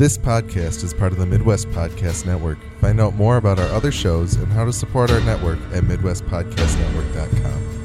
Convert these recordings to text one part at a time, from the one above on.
This podcast is part of the Midwest Podcast Network. Find out more about our other shows and how to support our network at MidwestPodcastNetwork.com.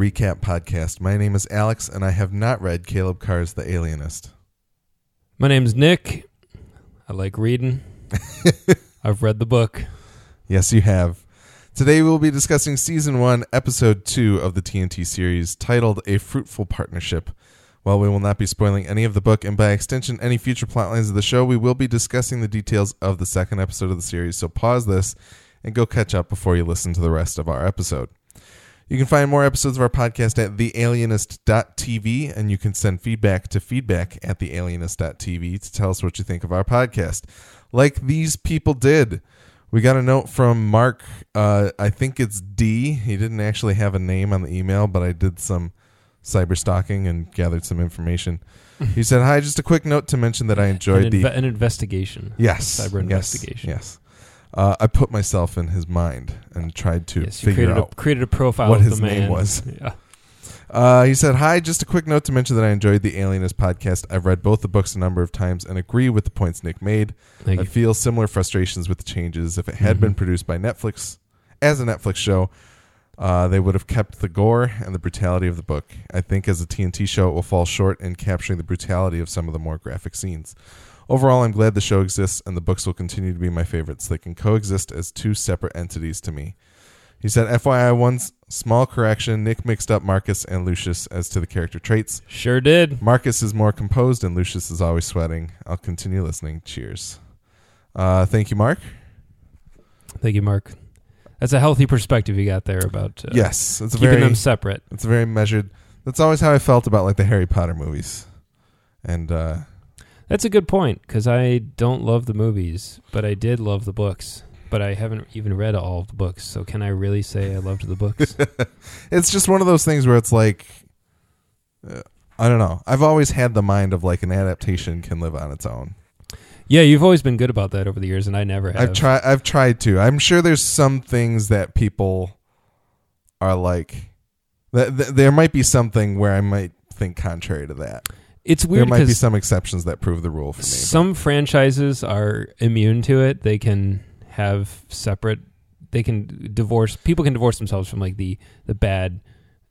Recap Podcast. My name is Alex, and I have not read Caleb Carr's The Alienist. My name's Nick. I like reading. I've read the book. Yes, you have. Today we will be discussing Season 1, Episode 2 of the TNT series, titled A Fruitful Partnership. While we will not be spoiling any of the book, and by extension any future plotlines of the show, we will be discussing the details of the second episode of the series, so pause this and go catch up before you listen to the rest of our episode. You can find more episodes of our podcast at thealienist.tv, and you can send feedback to feedback at thealienist.tv to tell us what you think of our podcast. Like these people did. We got a note from Mark. Uh, I think it's D. He didn't actually have a name on the email, but I did some cyber stalking and gathered some information. He said, Hi, just a quick note to mention that I enjoyed an, the. an investigation. Yes. Cyber yes, investigation. Yes. Uh, I put myself in his mind and tried to Yes, figure created out a, created a profile what of his the man. name was. Yeah. Uh, he said, Hi, just a quick note to mention that I enjoyed the Alienist podcast. I've read both the books a number of times and agree with the points Nick made. Thank I you. feel similar frustrations with the changes. If it had Mhm. been produced by Netflix as a Netflix show, uh, they would have kept the gore and the brutality of the book. I think as a TNT show, it will fall short in capturing the brutality of some of the more graphic scenes. Overall, I'm glad the show exists and the books will continue to be my favorites. They can coexist as two separate entities to me. He said, FYI, one small correction Nick mixed up Marcus and Lucius as to the character traits. Sure did. Marcus is more composed and Lucius is always sweating. I'll continue listening. Cheers. Uh, thank you, Mark. Thank you, Mark. That's a healthy perspective you got there about uh, yes, it's keeping very them separate. it's very measured. That's always how I felt about like the Harry Potter movies, and uh, That's a good point because I don't love the movies, but I did love the books. But I haven't even read all of the books, so can I really say I loved the books? it's just one of those things where it's like, uh, I don't know. I've always had the mind of like an adaptation can live on its own. yeah, you've always been good about that over the years, and I never have. I've tried. I've tried to. I'm sure there's some things that people are like. That th- there might be something where I might think contrary to that. It's weird. There might be some exceptions that prove the rule for me. but- some franchises are immune to it. They can have separate. They can divorce. People can divorce themselves from like the the bad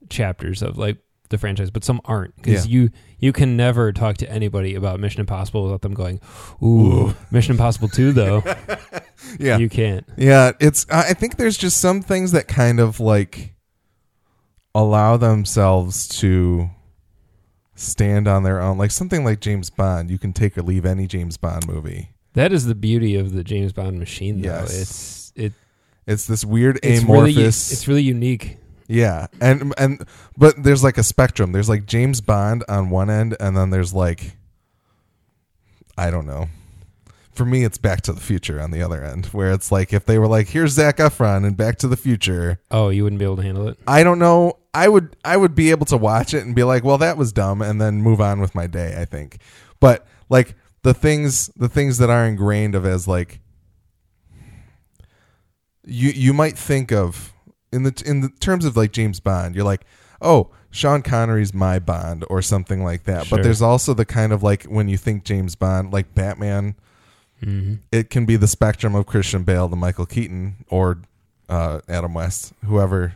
chapters of like the franchise, but some aren't because Yeah. you you can never talk to anybody about Mission Impossible without them going, "Ooh, Ooh. Mission Impossible Two though." yeah, You can't. yeah. It's. I think there's just some things that kind of like allow themselves to stand on their own. Like something like James Bond, you can take or leave any James Bond movie. That is the beauty of the James Bond machine, though. Yes. It's it. It's this weird It's amorphous. really it's really unique. Yeah, and and but there's like a spectrum. There's like James Bond on one end, and then there's like I don't know. For me, it's Back to the Future on the other end, where it's like if they were like, "Here's Zac Efron and Back to the Future," Oh, you wouldn't be able to handle it. I don't know. I would I would be able to watch it and be like, "Well, that was dumb," and then move on with my day. I think, but like the things the things that are ingrained of as like you you might think of in the in the terms of like James Bond, you're like, oh, Sean Connery's my Bond or something like that. Sure. But there's also the kind of like when you think James Bond, like Batman, hmm it can be the spectrum of Christian Bale, the Michael Keaton, or uh, Adam West, whoever,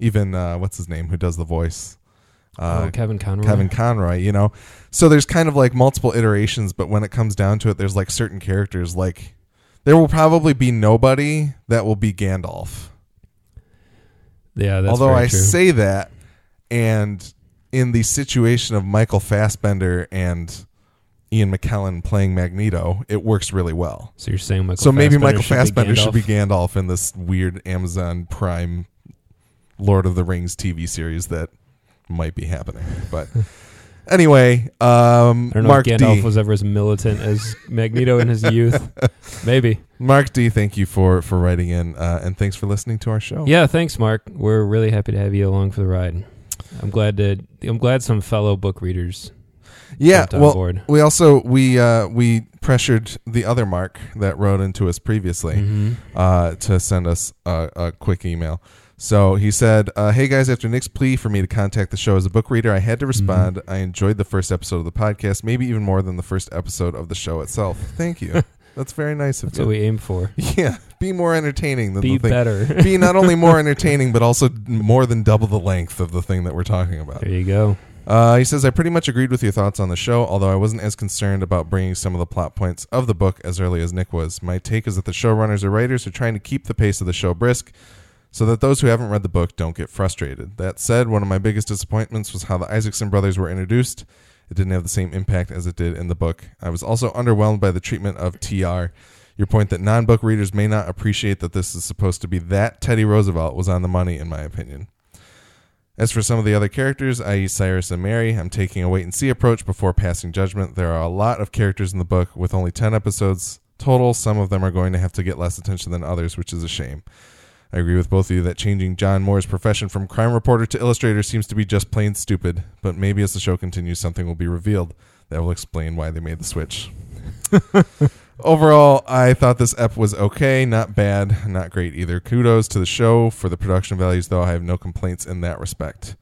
even uh, what's his name, who does the voice, uh, oh, Kevin Conroy. Kevin Conroy. You know, so there's kind of like multiple iterations, but when it comes down to it, there's like certain characters like. There will probably be nobody that will be Gandalf. Yeah, that's Although I true. say that, and in the situation of Michael Fassbender and Ian McKellen playing Magneto, it works really well. so you're saying Michael so maybe Fassbender Michael should be Fassbender should be? Gandalf in this weird Amazon Prime Lord of the Rings TV series that might be happening. But anyway, um, I don't know Mark if Gandalf D. was ever as militant as Magneto in his youth. Maybe. Mark D. Thank you for for writing in, uh, and thanks for listening to our show. Yeah, thanks, Mark. We're really happy to have you along for the ride. I'm glad to. I'm glad some fellow book readers. yeah. Well, board. we also we uh, we pressured the other Mark that wrote into us previously. Mhm. uh, to send us a, a quick email. So he said, uh, "Hey guys, after Nick's plea for me to contact the show as a book reader, I had to respond. I enjoyed the first episode of the podcast, maybe even more than the first episode of the show itself. Thank you. That's very nice of you. That's you. what we aim for. yeah, be more entertaining than Be the thing. better. be not only more entertaining, but also more than double the length of the thing that we're talking about." there you go. Uh, he says, I pretty much agreed with your thoughts on the show, although I wasn't as concerned about bringing some of the plot points of the book as early as Nick was. My take is that the showrunners or writers are trying to keep the pace of the show brisk so that those who haven't read the book don't get frustrated. That said, one of my biggest disappointments was how the Isaacson brothers were introduced. It didn't have the same impact as it did in the book. I was also underwhelmed by the treatment of TR. Your point that non book readers may not appreciate that this is supposed to be that Teddy Roosevelt was on the money, in my opinion. As for some of the other characters, i.e., Cyrus and Mary, I'm taking a wait and see approach before passing judgment. There are a lot of characters in the book with only 10 episodes total. Some of them are going to have to get less attention than others, which is a shame. I agree with both of you that changing John Moore's profession from crime reporter to illustrator seems to be just plain stupid, but maybe as the show continues, something will be revealed that will explain why they made the switch. Overall, I thought this ep was okay, not bad, not great either. Kudos to the show for the production values, though I have no complaints in that respect.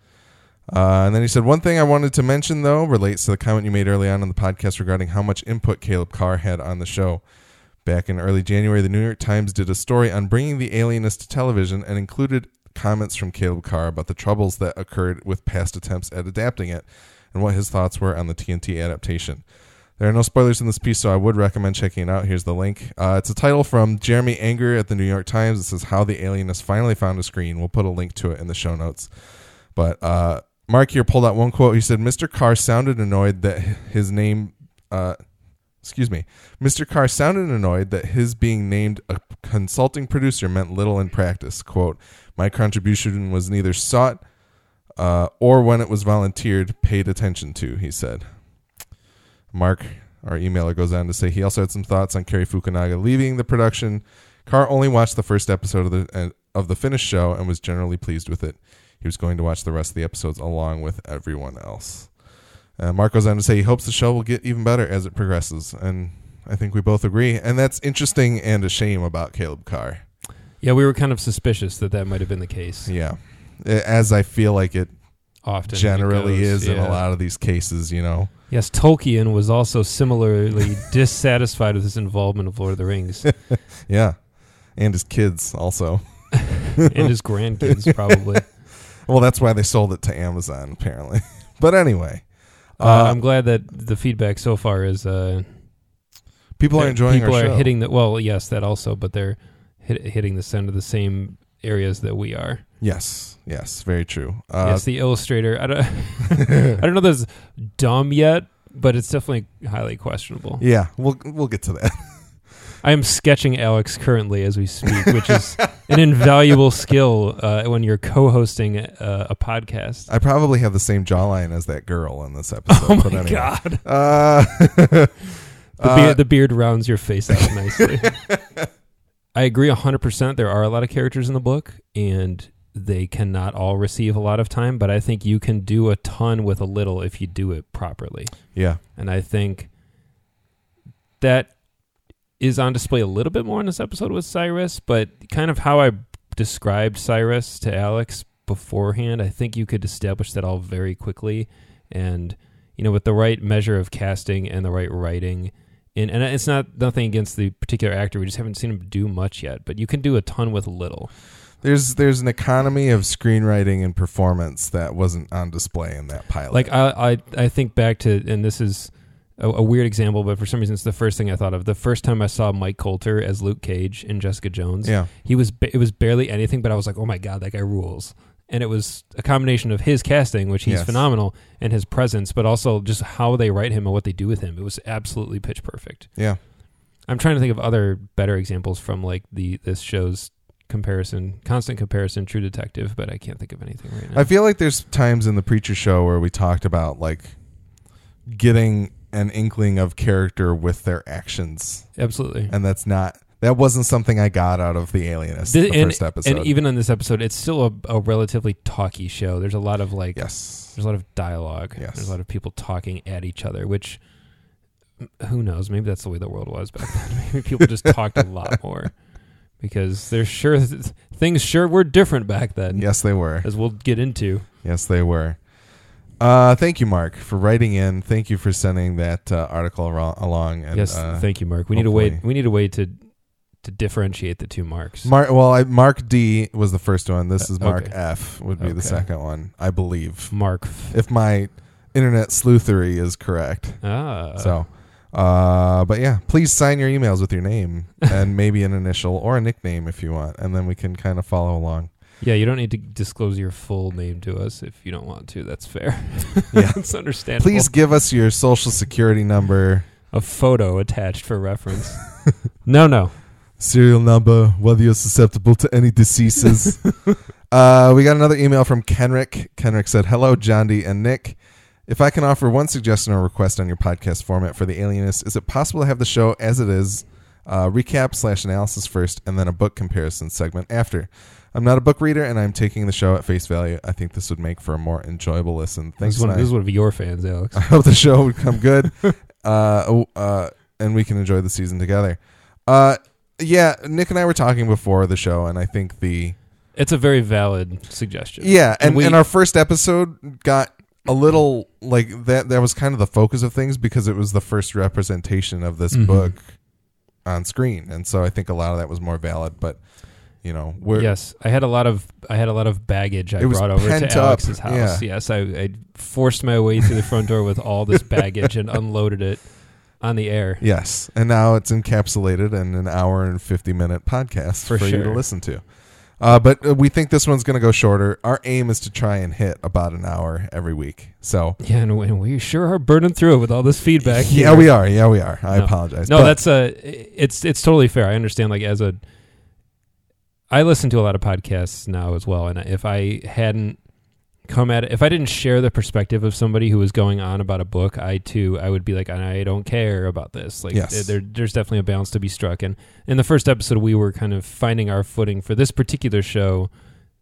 Uh, and then he said, One thing I wanted to mention, though, relates to the comment you made early on in the podcast regarding how much input Caleb Carr had on the show. Back in early January, the New York Times did a story on bringing the alienist to television and included comments from Caleb Carr about the troubles that occurred with past attempts at adapting it and what his thoughts were on the TNT adaptation. There are no spoilers in this piece, so I would recommend checking it out. Here's the link. Uh, it's a title from Jeremy Egner at the New York Times. It says, How the Alienist Finally Found a Screen. We'll put a link to it in the show notes. But uh, Mark here pulled out one quote. He said, Mr. Carr sounded annoyed that his name, uh, excuse me, Mr. Carr sounded annoyed that his being named a consulting producer meant little in practice. Quote, My contribution was neither sought uh, or when it was volunteered, paid attention to, he said. Mark, our emailer, goes on to say he also had some thoughts on Cary Fukunaga leaving the production. Carr only watched the first episode of the uh, of the finished show and was generally pleased with it. He was going to watch the rest of the episodes along with everyone else. Uh, Mark goes on to say he hopes the show will get even better as it progresses, and I think we both agree. And that's interesting and a shame about Caleb Carr. Yeah, we were kind of suspicious that that might have been the case. Yeah, as I feel like it Often, generally goes, is in a lot of these cases. You know. Yes, Tolkien was also similarly dissatisfied with his involvement of Lord of the Rings Yeah, and his kids also. and his grandkids, probably. Well, that's why they sold it to Amazon, apparently. but anyway, Uh, uh, I'm glad that the feedback so far is uh, people are enjoying people our are show. hitting the well, yes, that also, but they're hit, hitting the center of the same areas that we are. yes, yes, very true. Uh, yes, the illustrator. I don't, I don't know if that's dumb yet, but it's definitely highly questionable. yeah, we'll we'll get to that. I am sketching Alex currently as we speak, which is an invaluable skill uh, when you're co-hosting a, a podcast. I probably have the same jawline as that girl in this episode. Oh my anyway. god! Uh, The, uh, beard, the beard rounds your face out nicely. I agree 100%. There are a lot of characters in the book, and they cannot all receive a lot of time, but I think you can do a ton with a little if you do it properly. yeah, And I think that is on display a little bit more in this episode with Cyrus, but kind of how I described Cyrus to Alex beforehand, I think you could establish that all very quickly. And, you know, with the right measure of casting and the right writing, and, and it's not nothing against the particular actor. We just haven't seen him do much yet, but you can do a ton with little. there's there's an economy of screenwriting and performance that wasn't on display in that pilot. Like I, I, I think back to, and this is a, a weird example, but for some reason it's the first thing I thought of. The first time I saw Mike Colter as Luke Cage in Jessica Jones, yeah, he was ba- it was barely anything, but I was like, oh my god, that guy rules. and it was a combination of his casting, which he's Yes. phenomenal, and his presence, but also just how they write him and what they do with him. It was absolutely pitch perfect. Yeah. I'm trying to think of other better examples from like the this show's comparison, constant comparison, True Detective, but I can't think of anything right now. I feel like there's times in the preacher show where we talked about like getting an inkling of character with their actions, absolutely. and that's not that wasn't something I got out of the Alienist Thi- the and, first episode. and even on this episode, it's still a, a relatively talky show. There's a lot of like yes, There's a lot of dialogue. Yes. There's a lot of people talking at each other, which who knows? Maybe that's the way the world was back then. Maybe people just talked a lot more because they're sure things sure were different back then, yes, they were. as we'll get into. Yes, they were. Uh, thank you, Mark, for writing in. Thank you for sending that uh, article aro- along. And, yes, uh, thank you, Mark. We need a way. We need a way to to differentiate the two marks. Mark. Well, I, Mark D was the first one. This is Uh, Mark okay. F. Would be Okay. the second one, I believe, Mark. if my internet sleuthery is correct. Ah. so, uh, but yeah, please sign your emails with your name and maybe an initial or a nickname if you want, and then we can kind of follow along. Yeah, you don't need to disclose your full name to us if you don't want to. That's fair. Yeah. it's understandable. Please give us your social security number, a photo attached for reference. no, no. serial number, whether you're susceptible to any diseases. uh, we got another email from Kenrick. Kenrick said, Hello, John D. and Nick. If I can offer one suggestion or request on your podcast format for the Alienist, is it possible to have the show as it is, uh, recap slash analysis first, and then a book comparison segment after? I'm not a book reader, and I'm taking the show at face value. I think this would make for a more enjoyable listen. This Thanks, is, one, this is one of your fans, Alex. I hope the show would come good, uh, uh, and we can enjoy the season together. Uh, yeah, Nick and I were talking before the show, and I think the It's a very valid suggestion. yeah, and, we- and our first episode got a little like that. That was kind of the focus of things because it was the first representation of this Mhm. book on screen, and so I think a lot of that was more valid. But you know, we're yes, I had a lot of I had a lot of baggage I brought over to up, Alex's house. yeah. Yes, I, I forced my way through the front door with all this baggage and unloaded it on the air. Yes, and now it's encapsulated in an hour and fifty minute podcast for, For you to listen to. Uh, but uh, we think this one's going to go shorter. Our aim is to try and hit about an hour every week. So Yeah, and, we- and we sure are burning through it with all this feedback. yeah, here. we are. Yeah, we are. I No. apologize. No, But- that's a. it's it's totally fair. I understand. Like as a, I listen to a lot of podcasts now as well, and if I hadn't come at it, if I didn't share the perspective of somebody who was going on about a book, I too I would be like, I don't care about this. Like, Yes. there, there's definitely a balance to be struck. And in the first episode, we were kind of finding our footing for this particular show,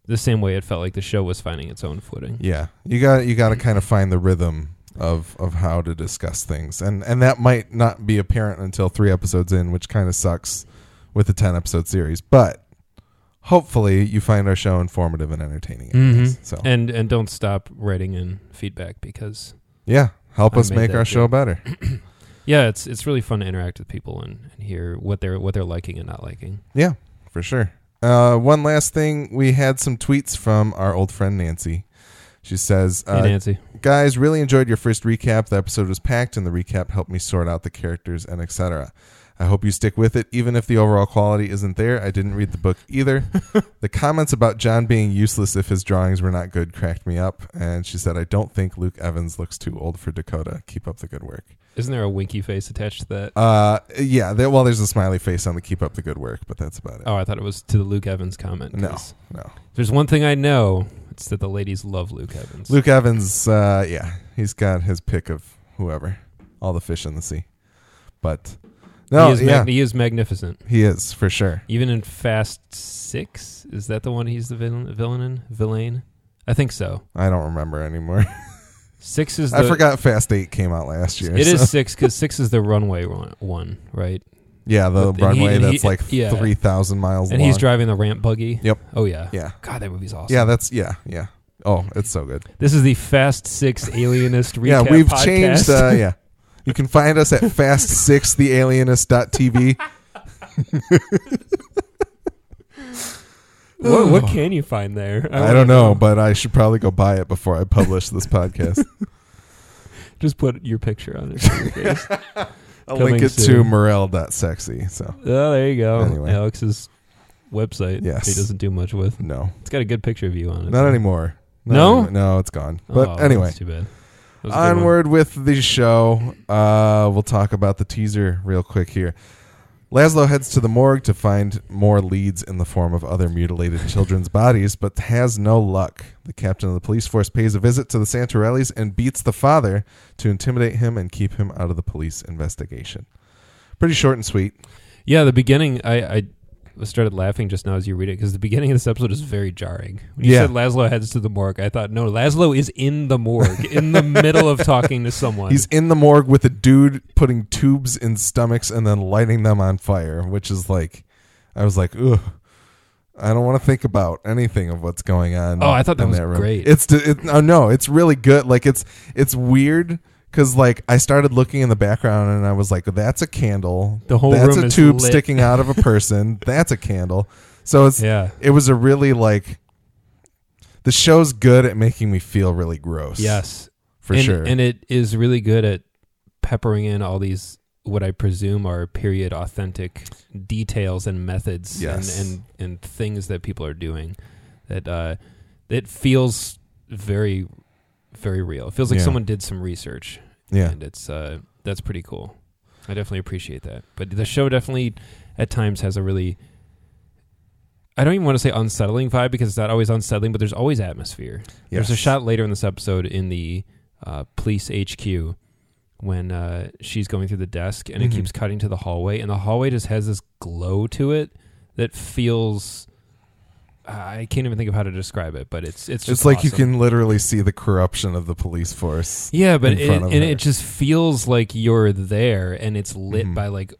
the same way it felt like the show was finding its own footing. yeah, you got you got to kind of find the rhythm of of how to discuss things, and and that might not be apparent until three episodes in, which kind of sucks with a ten episode series. But hopefully, you find our show informative and entertaining. anyways. Mhm. So And and don't stop writing in feedback because yeah, help I us make our show better. Yeah, it's it's really fun to interact with people and, and hear what they're what they're liking and not liking. Yeah, for sure. Uh, one last thing, we had some tweets from our old friend Nancy. She says, Hey uh, Nancy. "Guys, really enjoyed your first recap. The episode was packed, and the recap helped me sort out the characters and etc. I hope you stick with it, even if the overall quality isn't there. I didn't read the book either. the comments about John being useless if his drawings were not good cracked me up. And she said, I don't think Luke Evans looks too old for Dakota. Keep up the good work. Isn't there a winky face attached to that? Uh, yeah, there, well, there's a smiley face on the keep up the good work, but that's about it. Oh, I thought it was to the Luke Evans comment. no, no. There's one thing I know. It's that the ladies love Luke Evans. Luke Evans, uh, yeah, he's got his pick of whoever, all the fish in the sea. But no, he is, yeah, mag- he is magnificent. he is for sure. Even in Fast Six, is that the one he's the villain, villain in? Villain? I think so. I don't remember anymore. Six is. The, I forgot Fast Eight came out last year. It is so- six because six is the runway one, one right? yeah, the But- he- runway he- that's like yeah. three thousand miles And long. he's driving the ramp buggy. Yep. Oh yeah. Yeah, God, that movie's awesome. yeah, that's yeah, yeah. Oh, it's so good. This is the Fast Six Alienist recap yeah, we've podcast. changed. Uh, yeah, you can find us at fast six thealienist.tv. what, what oh. can you find there? I, wanna don't know, but I should probably go buy it before I publish this podcast. Just put your picture on it. for your face. I'll Coming link it to soon. morel.sexy. So oh, there you go. Anyway. Alex is website. Yes. he doesn't do much with. No, It's got a good picture of you on it. not anymore. Not No? anymore. no, it's gone. But Oh, anyway, that's too bad. That was a good one. onward with the show. Uh, we'll talk about the teaser real quick here. Laszlo heads to the morgue to find more leads in the form of other mutilated children's bodies, but has no luck. The captain of the police force pays a visit to the Santorellis and beats the father to intimidate him and keep him out of the police investigation. Pretty short and sweet. Yeah, the beginning. I, I started laughing just now as you read it because the beginning of this episode is very jarring. When you Yeah. said Laszlo heads to the morgue, I thought no, Laszlo is in the morgue in the middle of talking to someone. He's in the morgue with a dude putting tubes in stomachs and then lighting them on fire, which is like, I was like, ugh. I don't want to think about anything of what's going on. Oh, I thought that was room. great. It's it, oh, no, it's really good. Like it's it's weird because like I started looking in the background and I was like, that's a candle. The whole that's room a is tube lit. sticking out of a person. that's a candle. So it's yeah. it was a really like the show's good at making me feel really gross. Yes. for and, sure. And it is really good at peppering in all these what I presume are period authentic details and methods Yes. and, and and things that people are doing that uh it feels very very real. It feels like Yeah. someone did some research. yeah. And it's uh that's pretty cool. I definitely appreciate that. But the show definitely at times has a really I don't even want to say unsettling vibe because it's not always unsettling, but there's always atmosphere. There's a Yes. shot later in this episode in the uh, police HQ when uh, she's going through the desk and Mhm. it keeps cutting to the hallway, and the hallway just has this glow to it that feels. I can't even think of how to describe it, but it's it's just It's like you can literally see the corruption of the police force. yeah, but in it, of and her. it just feels like you're there, and it's lit Mhm. by like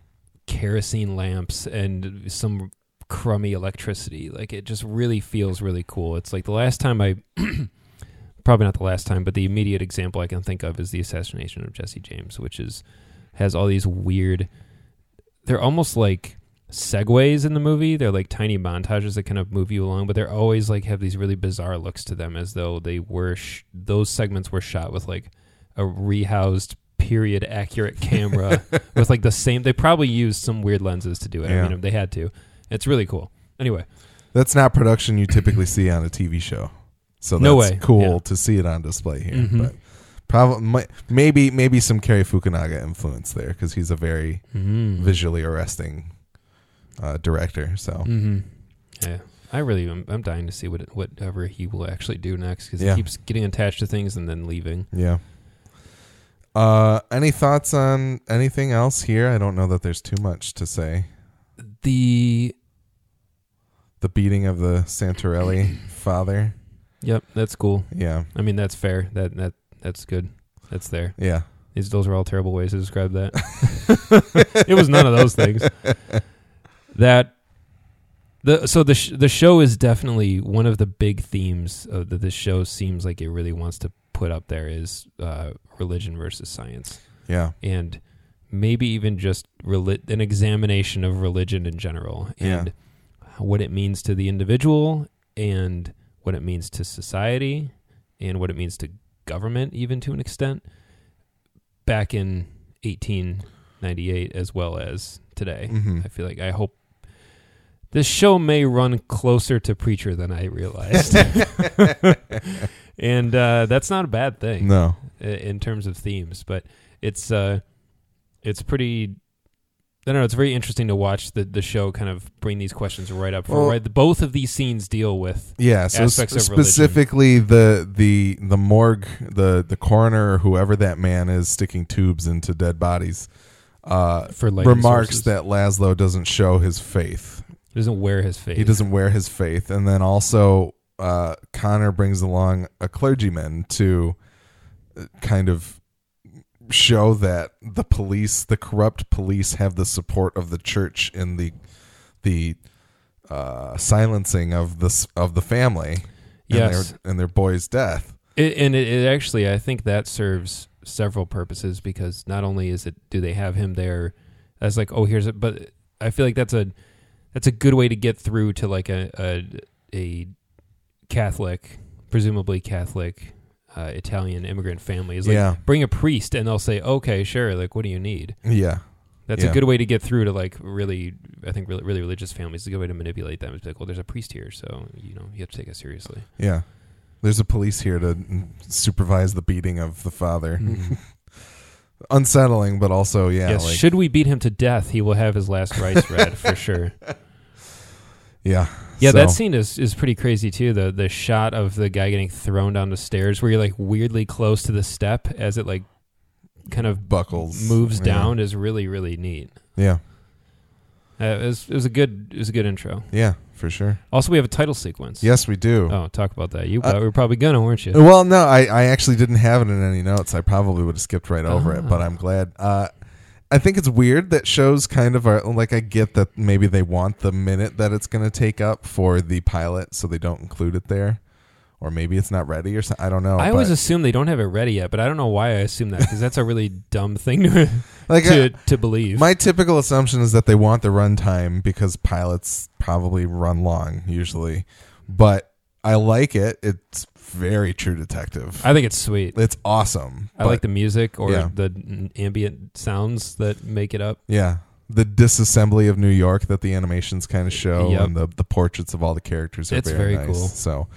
kerosene lamps and some crummy electricity. Like it just really feels really cool. It's like the last time I, probably not the last time, but the immediate example I can think of is the assassination of Jesse James, which is has all these weird. They're almost like segues in the movie. They're like tiny montages that kind of move you along, but they're always like have these really bizarre looks to them, as though they were sh- those segments were shot with like a rehoused period accurate camera with like the same. They probably used some weird lenses to do it. Yeah. I mean, they had to. It's really cool. Anyway, That's not production you typically see on a TV show. So that's No way. cool Yeah. to see it on display here. Mhm. But probably maybe maybe some Cary Fukunaga influence there because he's a very mm-hmm. visually arresting uh, director. So hmm Yeah, I really am. I'm dying to see what it, whatever he will actually do next because Yeah. he keeps getting attached to things and then leaving. yeah. Uh, any thoughts on anything else here? I don't know that there's too much to say. The The beating of the Santorelli father. yep, that's cool. Yeah, I mean, that's fair. That that that's good. That's there. yeah. These those are all terrible ways to describe that. it was none of those things. That the so the sh- the show is definitely one of the big themes of that this show seems like it really wants to put up there is uh, religion versus science. Yeah, and maybe even just reli- an examination of religion in general and what it means to the individual and what it means to society and what it means to government even to an extent back in 1898 as well as today. Mhm. i feel like i hope this show may run closer to preacher than i realized and uh, that's not a bad thing no. in terms of themes, but it's uh, it's pretty. I don't know. It's very interesting to watch the the show kind of bring these questions right up. Well- front. right, both of these scenes deal with. Yeah, so aspects s- of religion. specifically the the the morgue, the the coroner or whoever that man is sticking tubes into dead bodies, uh, For remarks sources. that Laszlo doesn't show his faith. He doesn't wear his faith. He doesn't wear his faith, and then also uh, Connor brings along a clergyman to uh, kind of show that the police, the corrupt police, have the support of the church in the the uh, silencing of this of the family. and Yes. their, and their boy's death. It, and it, it actually, I think that serves several purposes because not only is it do they have him there as like oh here's it, but I feel like that's a that's a good way to get through to like a a, a Catholic, presumably Catholic, uh, Italian immigrant family is like Yeah. bring a priest and they'll say okay sure like what do you need Yeah, That's Yeah. a good way to get through to like really, I think really, really religious families. It's a good way to manipulate them. It's like, well, there's a priest here, so you know you have to take it seriously. Yeah. There's a police here to supervise the beating of the father. Unsettling, but also yeah, yes, like should we beat him to death, he will have his last rites read for sure. yeah, Yeah, So, that scene is, is pretty crazy too. The the shot of the guy getting thrown down the stairs, where you're like weirdly close to the step as it like kind of buckles moves Yeah. down, is really really neat. Yeah, Uh, it, was, it was a good it was a good intro. yeah, for sure. Also, we have a title sequence. Yes, we do. Oh, talk about that. You Uh, were probably gonna, weren't you? Well, no, I, I actually didn't have it in any notes. I probably would have skipped right over it, but Ah. I'm glad. Uh, I think it's weird that shows kind of are like I get that maybe they want the minute that it's going to take up for the pilot, so they don't include it there, or maybe it's not ready or something. I don't know. I always but, assume they don't have it ready yet, but I don't know why I assume that because that's a really dumb thing to like to, I- to believe. my typical assumption is that they want the runtime because pilots probably run long usually, but I like it. It's very True Detective. I think it's sweet. it's awesome. I but- like the music or Yeah. the ambient sounds that make it up. Yeah. The disassembly of New York that the animations kind of show Yep. and the, the portraits of all the characters are It's very, very nice. cool. So,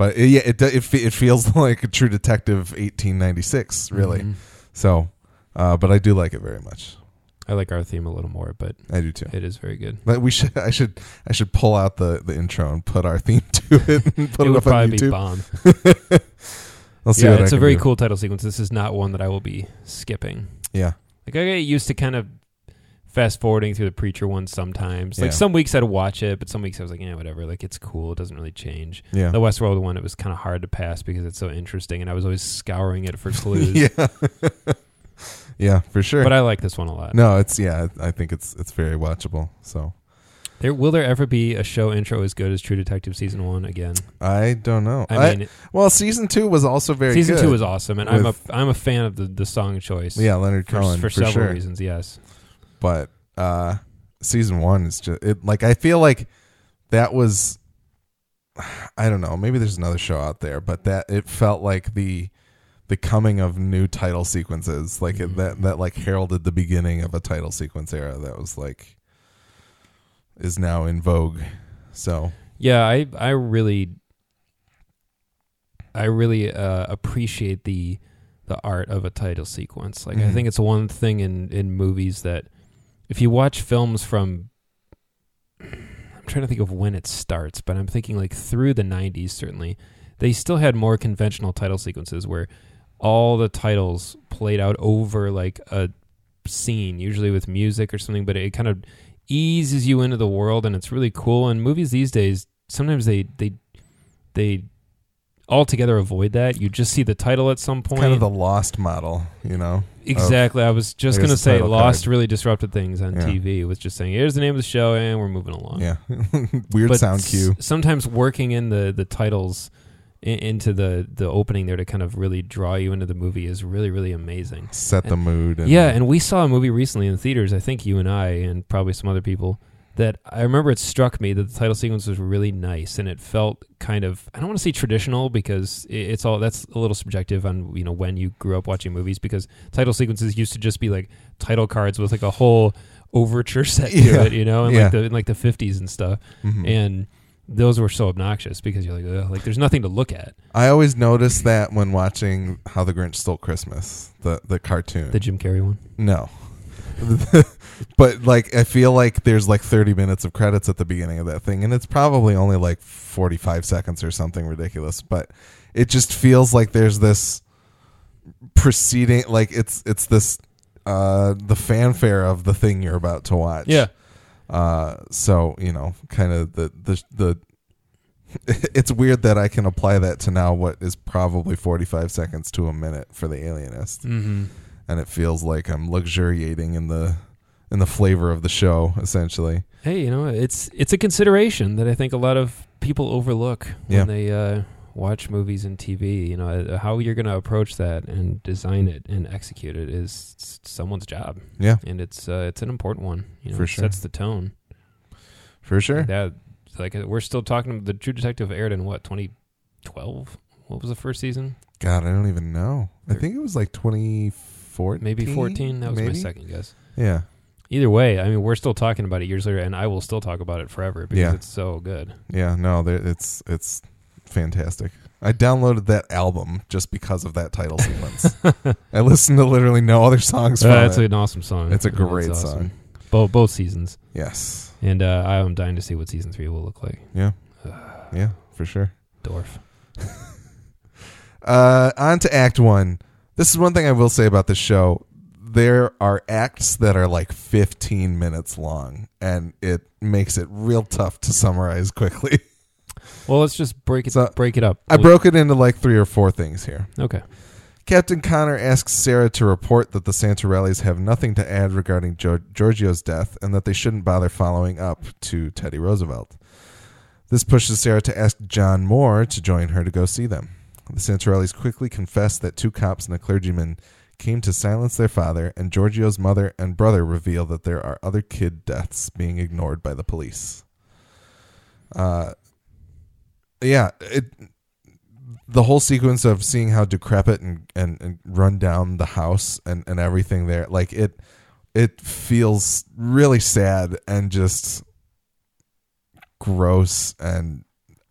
but it, yeah, it, it it feels like a True Detective 1896, really. Mhm. So, uh, but I do like it very much. I like our theme a little more, but I do too. it is very good. But we should I should I should pull out the, the intro and put our theme to it and put it it, would up on probably be YouTube. bomb. I'll see yeah, what I it's a very do. cool title sequence. This is not one that I will be skipping. Yeah. Like I get used to kind of fast forwarding through the preacher one sometimes. Like Yeah. some weeks I'd watch it, but some weeks I was like, yeah, whatever. Like it's cool. It doesn't really change. Yeah. The Westworld one, it was kind of hard to pass because it's so interesting, and I was always scouring it for clues. yeah. yeah, for sure. But I like this one a lot. no, it's yeah, I think it's it's very watchable. So, There will there ever be a show intro as good as True Detective season one again? I don't know. I mean, Well, season two was also very season two was awesome, and I'm a I'm a fan of the, the song choice. yeah, Leonard for, Cohen for for, several sure. reasons. Yes, But uh, season one is just it. Like I feel like that was. I don't know. Maybe there's another show out there, but that it felt like the the coming of new title sequences, like Mhm. that that like heralded the beginning of a title sequence era that was like is now in vogue. So yeah. I I really I really uh, appreciate the the art of a title sequence. Like I Mhm. think it's one thing in in movies that if you watch films from I'm trying to think of when it starts, but I'm thinking like through the 90s certainly. They still had more conventional title sequences where all the titles played out over like a scene, usually with music or something, but it kind of eases you into the world and it's really cool. And movies these days, sometimes they they they altogether avoid that. You just see the title at some point. kind of the lost model, you know. Exactly. I was just going to say Lost card. really disrupted things on Yeah. TV. It was just saying, here's the name of the show and we're moving along. Yeah, weird But sound s- cue. sometimes working in the the titles into the the opening there to kind of really draw you into the movie is really really amazing. Set the mood. And, yeah, and we saw a movie recently in the theaters. I think you and I and probably some other people that I remember it struck me that the title sequence was really nice and it felt kind of I don't want to say traditional because it's all that's a little subjective on you know when you grew up watching movies because title sequences used to just be like title cards with like a whole overture set to Yeah. it, you know, in Yeah. like the in like the 50s and stuff. Mhm. And those were so obnoxious because you're like, Ugh, like there's nothing to look at. I always noticed that when watching How the Grinch Stole Christmas, the the cartoon. The Jim Carrey one. no. but like I feel like there's like 30 minutes of credits at the beginning of that thing and it's probably only like 45 seconds or something ridiculous, but it just feels like there's this preceding like it's it's this uh the fanfare of the thing you're about to watch. Yeah. Uh, so you know, kind of the the the. It's weird that I can apply that to now what is probably forty five seconds to a minute for the Alienist, Mm-hmm. and it feels like I'm luxuriating in the in the flavor of the show, essentially. Hey, you know, it's it's a consideration that I think a lot of people overlook when they uh, watch movies and TV. You know, uh, how you're going to approach that and design it and execute it is someone's job, Yeah, and it's uh, it's an important one. You know, For it sure. sets the tone. for sure. That like uh, we're still talking. About the True Detective aired in what 2012. What was the first season? God, I don't even know. I think it was like twenty fourteen, Maybe 14. That was my second guess. Yeah, either way, I mean, we're still talking about it years later, and I will still talk about it forever because Yeah. it's so good. Yeah, no, there- it's it's fantastic. I downloaded that album just because of that title sequence. I listened to literally no other songs from Uh, it's it. an awesome song. It's a great song. Both both seasons, yes. and uh, I'm dying to see what season three will look like. Yeah. Yeah, for sure. Dorf. Uh, on to Act One. This is one thing I will say about this show. There are acts that are like 15 minutes long, and it makes it real tough to summarize quickly. Well, let's just break it So, break it up. I broke it into like three or four things here. Okay. Captain Connor asks Sara to report that the Santorellis have nothing to add regarding Gio- Giorgio's death and that they shouldn't bother following up to Teddy Roosevelt. This pushes Sara to ask John Moore to join her to go see them. The Santorellis quickly confess that two cops and a clergyman came to silence their father, and Giorgio's mother and brother reveal that there are other kid deaths being ignored by the police. Uh, yeah, it the whole sequence of seeing how decrepit and, and, and run down the house and, and everything there, like it it feels really sad and just gross and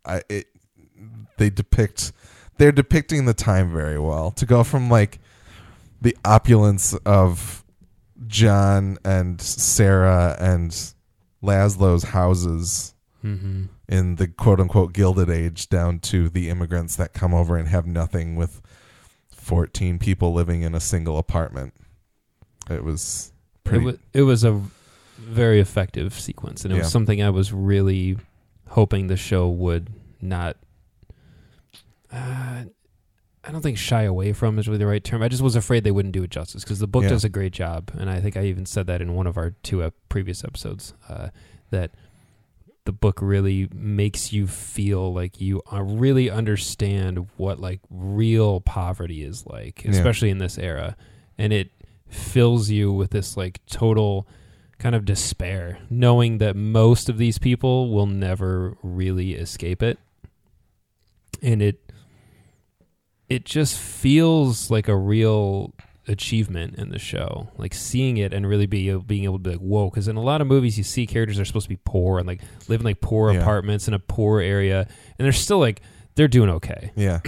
I it they depict they're depicting the time very well. To go from like the opulence of John and Sarah and Laszlo's houses Mm-hmm. in the quote unquote gilded age down to the immigrants that come over and have nothing with 14 people living in a single apartment. It was It pretty. was, it was a very effective sequence, and it Yeah. was something I was really hoping the show would not. Uh, I don't think shy away from is really the right term. I just was afraid they wouldn't do it justice because the book Yeah. does a great job, and I think I even said that in one of our two ep- previous episodes uh, that the book really makes you feel like you uh, really understand what like real poverty is like, Yeah. especially in this era, and it fills you with this like total kind of despair, knowing that most of these people will never really escape it, and it it just feels like a real achievement in the show like seeing it and really be being able to be like whoa because in a lot of movies you see characters are supposed to be poor and like live in like poor Yeah. apartments in a poor area and they're still like they're doing okay yeah.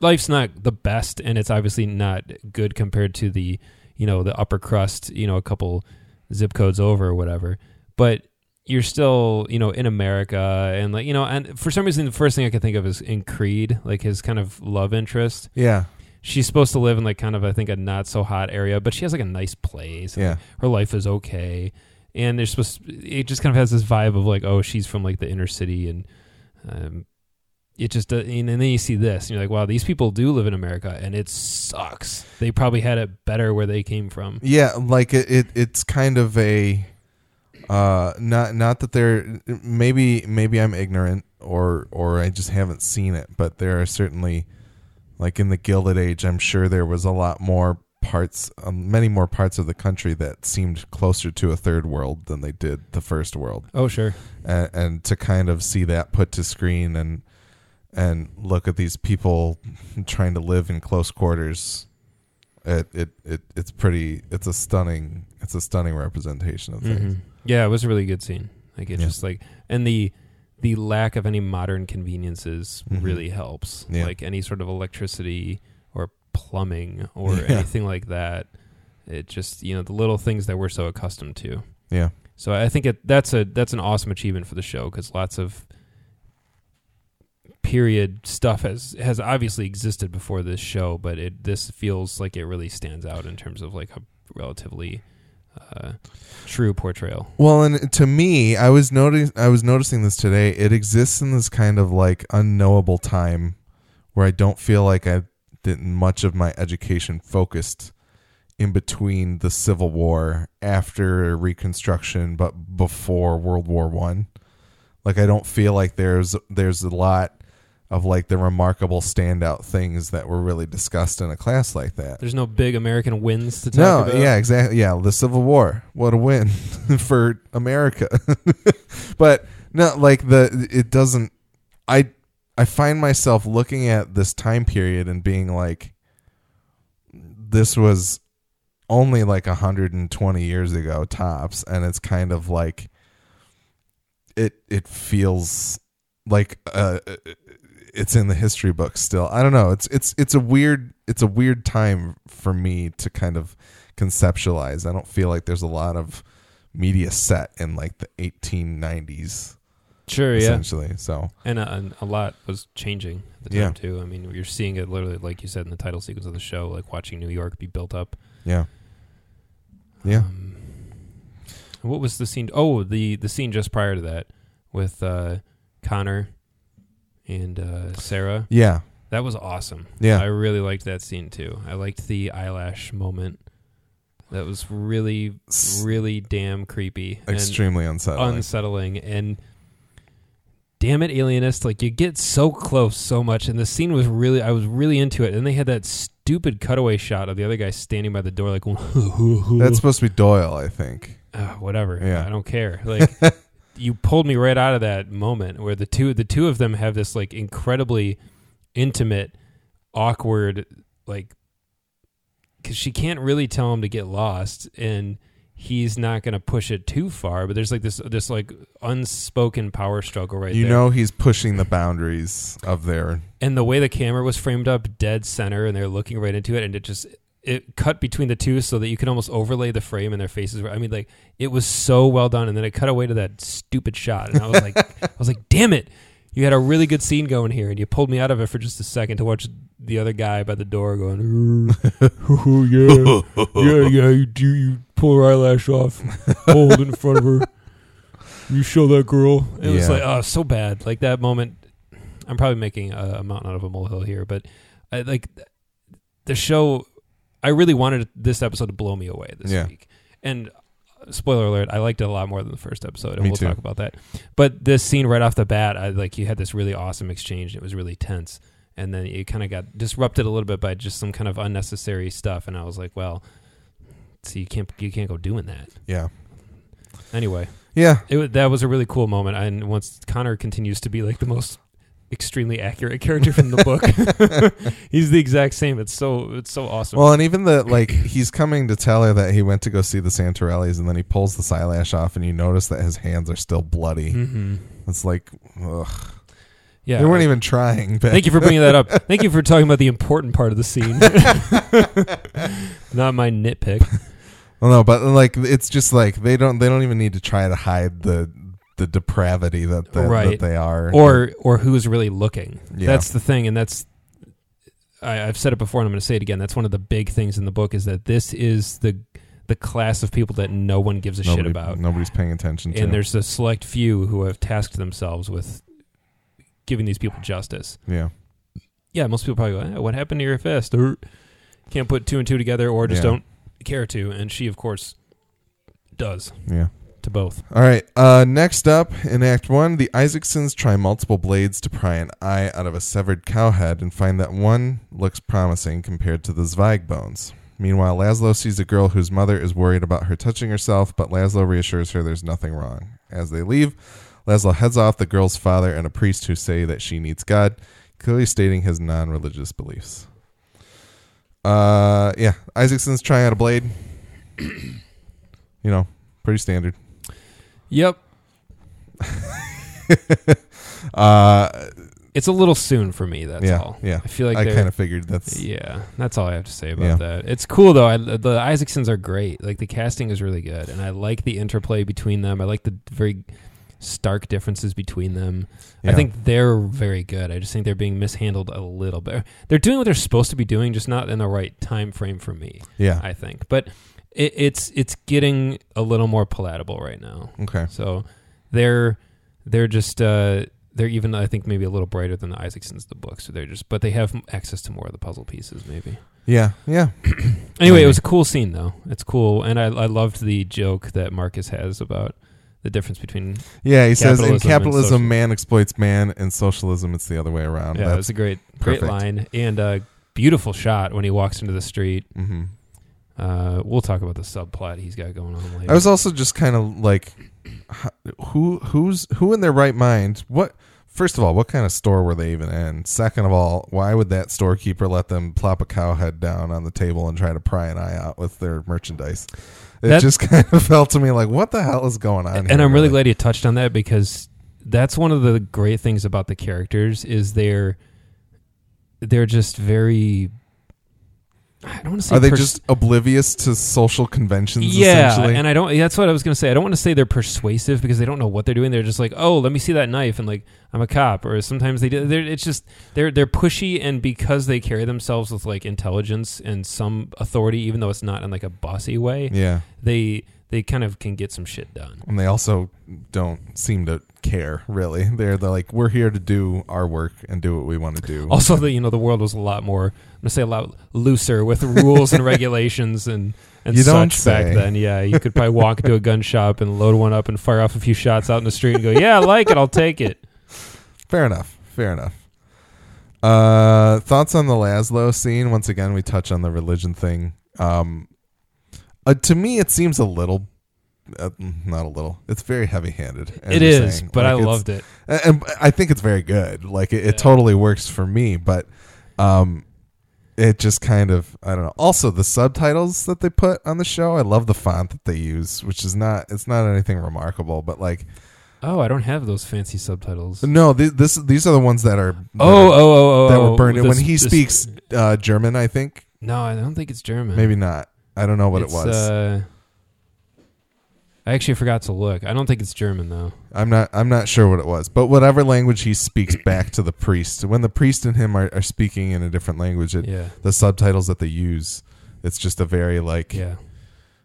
life's not the best and it's obviously not good compared to the you know the upper crust you know a couple zip codes over or whatever but you're still you know in america and like you know and for some reason the first thing i can think of is in creed like his kind of love interest Yeah. she's supposed to live in like kind of i think a not so hot area but she has like a nice place and, Yeah. like, her life is okay and they're supposed it just kind of has this vibe of like oh she's from like the inner city and um it just uh, and then you see this and you're like wow these people do live in america and it sucks they probably had it better where they came from Yeah. Like it, it, it's kind of a, uh, not, not that they're, maybe, maybe I'm ignorant or, or I just haven't seen it, but there are certainly, like in the Gilded Age, I'm sure there was a lot more parts, um, many more parts of the country that seemed closer to a third world than they did the first world. oh sure and, and to kind of see that put to screen and and look at these people trying to live in close quarters it it, it it's pretty it's a stunning it's a stunning representation of things Mhm. Yeah it was a really good scene like it Yeah. just like and the the lack of any modern conveniences Mhm. really helps Yeah. like any sort of electricity or plumbing or Yeah. anything like that it just you know the little things that we're so accustomed to yeah so i think it that's a that's an awesome achievement for the show because lots of period stuff has has obviously existed before this show but it this feels like it really stands out in terms of like a relatively uh, true portrayal well and to me i was noticing i was noticing this today it exists in this kind of like unknowable time where i don't feel like i did much of my education focused in between the Civil War, after Reconstruction, but before World War One. Like I don't feel like there's there's a lot of like the remarkable standout things that were really discussed in a class like that. there's no big american wins to talk No, about yeah, exactly. Yeah, the Civil War. What a win for America. but no, like the it doesn't I I find myself looking at this time period and being like this was only like 120 years ago tops and it's kind of like it it feels like uh it's in the history books still. I don't know. It's it's it's a weird it's a weird time for me to kind of conceptualize. I don't feel like there's a lot of media set in like the 1890s Sure, yeah. essentially. So, And a, and a lot was changing at the time Yeah. too. I mean, you're seeing it literally, like you said in the title sequence of the show, like watching New York be built up. yeah. Yeah. Um, what was the scene? Oh, the the scene just prior to that with uh, Connor and uh, Sara. Yeah. That was awesome. Yeah. I really liked that scene too. I liked the eyelash moment. That was really, really damn creepy Extremely unsettling. unsettling. And damn it, alienist! Like you get so close so much, and the scene was really, I was really into it. And they had that stupid cutaway shot of the other guy standing by the door, like That's supposed to be Doyle, I think. uh, whatever. Yeah. I don't care. Like you pulled me right out of that moment where the two the two of them have this like incredibly intimate, awkward like because she can't really tell him to get lost and he's not going to push it too far but there's like this this like unspoken power struggle right there. you there know he's pushing the boundaries of their and the way the camera was framed up dead center and they're looking right into it and it just it cut between the two so that you can almost overlay the frame and their faces. I mean like it was so well done and then it cut away to that stupid shot and i was like i was like damn it! You had a really good scene going here and you pulled me out of it for just a second to watch the other guy by the door going oh yeah yeah yeah you do you pull her eyelash off hold it in front of her. You show that girl. It was like oh so bad. Like that moment i'm probably making a, a mountain out of a molehill here but I, like the show i really wanted this episode to blow me away this Yeah. week. And uh, spoiler alert i liked it a lot more than the first episode and Me we'll too. talk about that. But this scene right off the bat i like you had this really awesome exchange it was really tense. And then it kind of got disrupted a little bit by just some kind of unnecessary stuff and i was like well see, you can't you can't go doing that. Yeah. Anyway. Yeah. It, that was a really cool moment and once connor continues to be like the most extremely accurate character from the book he's the exact same it's so it's so awesome well and even the like he's coming to tell her that he went to go see the santorellis and then he pulls the eyelash off and you notice that his hands are still bloody hmm it's like ugh. yeah they weren't I- even trying but Thank you for bringing that up. Thank you for talking about the important part of the scene, not my nitpick. well no but like it's just like they don't they don't even need to try to hide the the depravity that that, Right. that they are Or or who's really looking. Yeah. That's the thing, and that's I, I've said it before, and I'm going to say it again. That's one of the big things in the book is that this is the the class of people that no one gives a Nobody- shit about, nobody's paying attention to and there's a select few who have tasked themselves with giving these people justice. yeah Yeah, most people probably go, eh, "What happened to your fist?" Or can't put two and two together, or just Yeah. don't care to. And she, of course, does yeah to both. All right. Uh, next up in Act One, the Isaacsons try multiple blades to pry an eye out of a severed cow head and find that one looks promising compared to the Zweig bones. Meanwhile, Laszlo sees a girl whose mother is worried about her touching herself, but Laszlo reassures her there's nothing wrong. As they leave, Laszlo heads off the girl's father and a priest who say that she needs God, clearly stating his non religious beliefs. Uh, yeah, Isaacson's trying out a blade. you know, pretty standard. Yep, uh, it's a little soon for me. That's yeah, all. yeah. I feel like I kind of figured that's Yeah, that's all I have to say about Yeah. that. It's cool though. I, the Isaacsons are great. Like the casting is really good, and I like the interplay between them. I like the very stark differences between them. I think they're very good. I just think they're being mishandled a little bit. They're doing what they're supposed to be doing, just not in the right time frame for me. yeah. I think, but it, it's it's getting a little more palatable right now. Okay. So they're they're just uh, they're even I think maybe a little brighter than the Isaacsons the books. So they're just but they have access to more of the puzzle pieces maybe. Yeah. Yeah. Anyway, it was a cool scene though. It's cool, and I I loved the joke that Marcus has about the difference between Yeah. He says in Capitalism and capitalism, social- man exploits man, and socialism, it's the other way around. yeah. It That's was a great great line and a beautiful shot when he walks into the street. hmm Uh, we'll talk about the subplot he's got going on later. I was also just kind of like, who who's who in their right mind? What first of all, what kind of store were they even in? Second of all, why would that storekeeper let them plop a cow head down on the table and try to pry an eye out with their merchandise? It That- just kind of felt to me like, what the hell is going on? and here, I'm really glad you touched on that because that's one of the great things about the characters is they're they're just very I don't want to say Are they pers- just oblivious to social conventions? yeah essentially? and I don't that's what I was gonna say I don't want to say they're persuasive because they don't know what they're doing they're just like oh let me see that knife and like I'm a cop or sometimes they do they're, it's just they're they're pushy and because they carry themselves with like intelligence and some authority even though it's not in like a bossy way yeah, they they kind of can get some shit done and they also don't seem to care really. They're, they're like, we're here to do our work and do what we want to do. Also, the you know the world was a lot more. I'm gonna say a lot looser with rules and regulations and and You don't such back then. Yeah, you could probably walk into a gun shop and load one up and fire off a few shots out in the street and go, "Yeah, I like it. I'll take it." Fair enough. Fair enough. Uh, thoughts on the Laszlo scene? Once again, we touch on the religion thing. Um, uh, to me, it seems a little, uh, not a little. It's very heavy-handed. It is, saying. but I Like, it's- loved it. and I think it's very good. Like it, Yeah. it totally works for me. But, um, it just kind of I don't know. Also, the subtitles that they put on the show, I love the font that they use, which is not it's not anything remarkable, but like Oh, I don't have those fancy subtitles. no, th- this these are the ones that are that Oh, are- oh, oh, oh! that oh, were burned this- when he this- speaks uh, German, I think No, I don't think it's German. maybe not. I don't know what It's, it was. Uh, I actually forgot to look. I don't think it's German though. I'm not. I'm not sure what it was. But whatever language he speaks back to the priest, when the priest and him are, are speaking in a different language, it, Yeah, the subtitles that they use, it's just a very like yeah.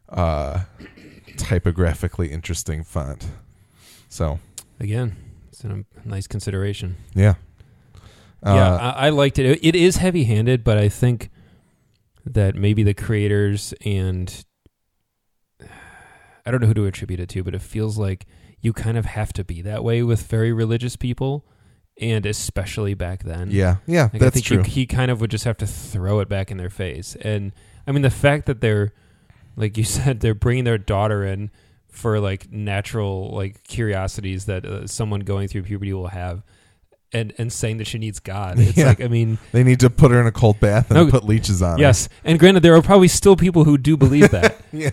uh, typographically interesting font. So Again, it's a nice consideration. yeah, yeah, Uh, I, I liked it. It is heavy-handed, but I think that maybe the creators and I don't know who to attribute it to, but it feels like you kind of have to be that way with very religious people, and especially back then. yeah, yeah. Like, I that's think true. You, he kind of would just have to throw it back in their face. And I mean, the fact that they're, like you said, they're bringing their daughter in for like natural like curiosities that uh, someone going through puberty will have. And, and saying that she needs God. It's Yeah. like, I mean, they need to put her in a cold bath and No, put leeches on yes. And granted, there are probably still people who do believe that. Yeah,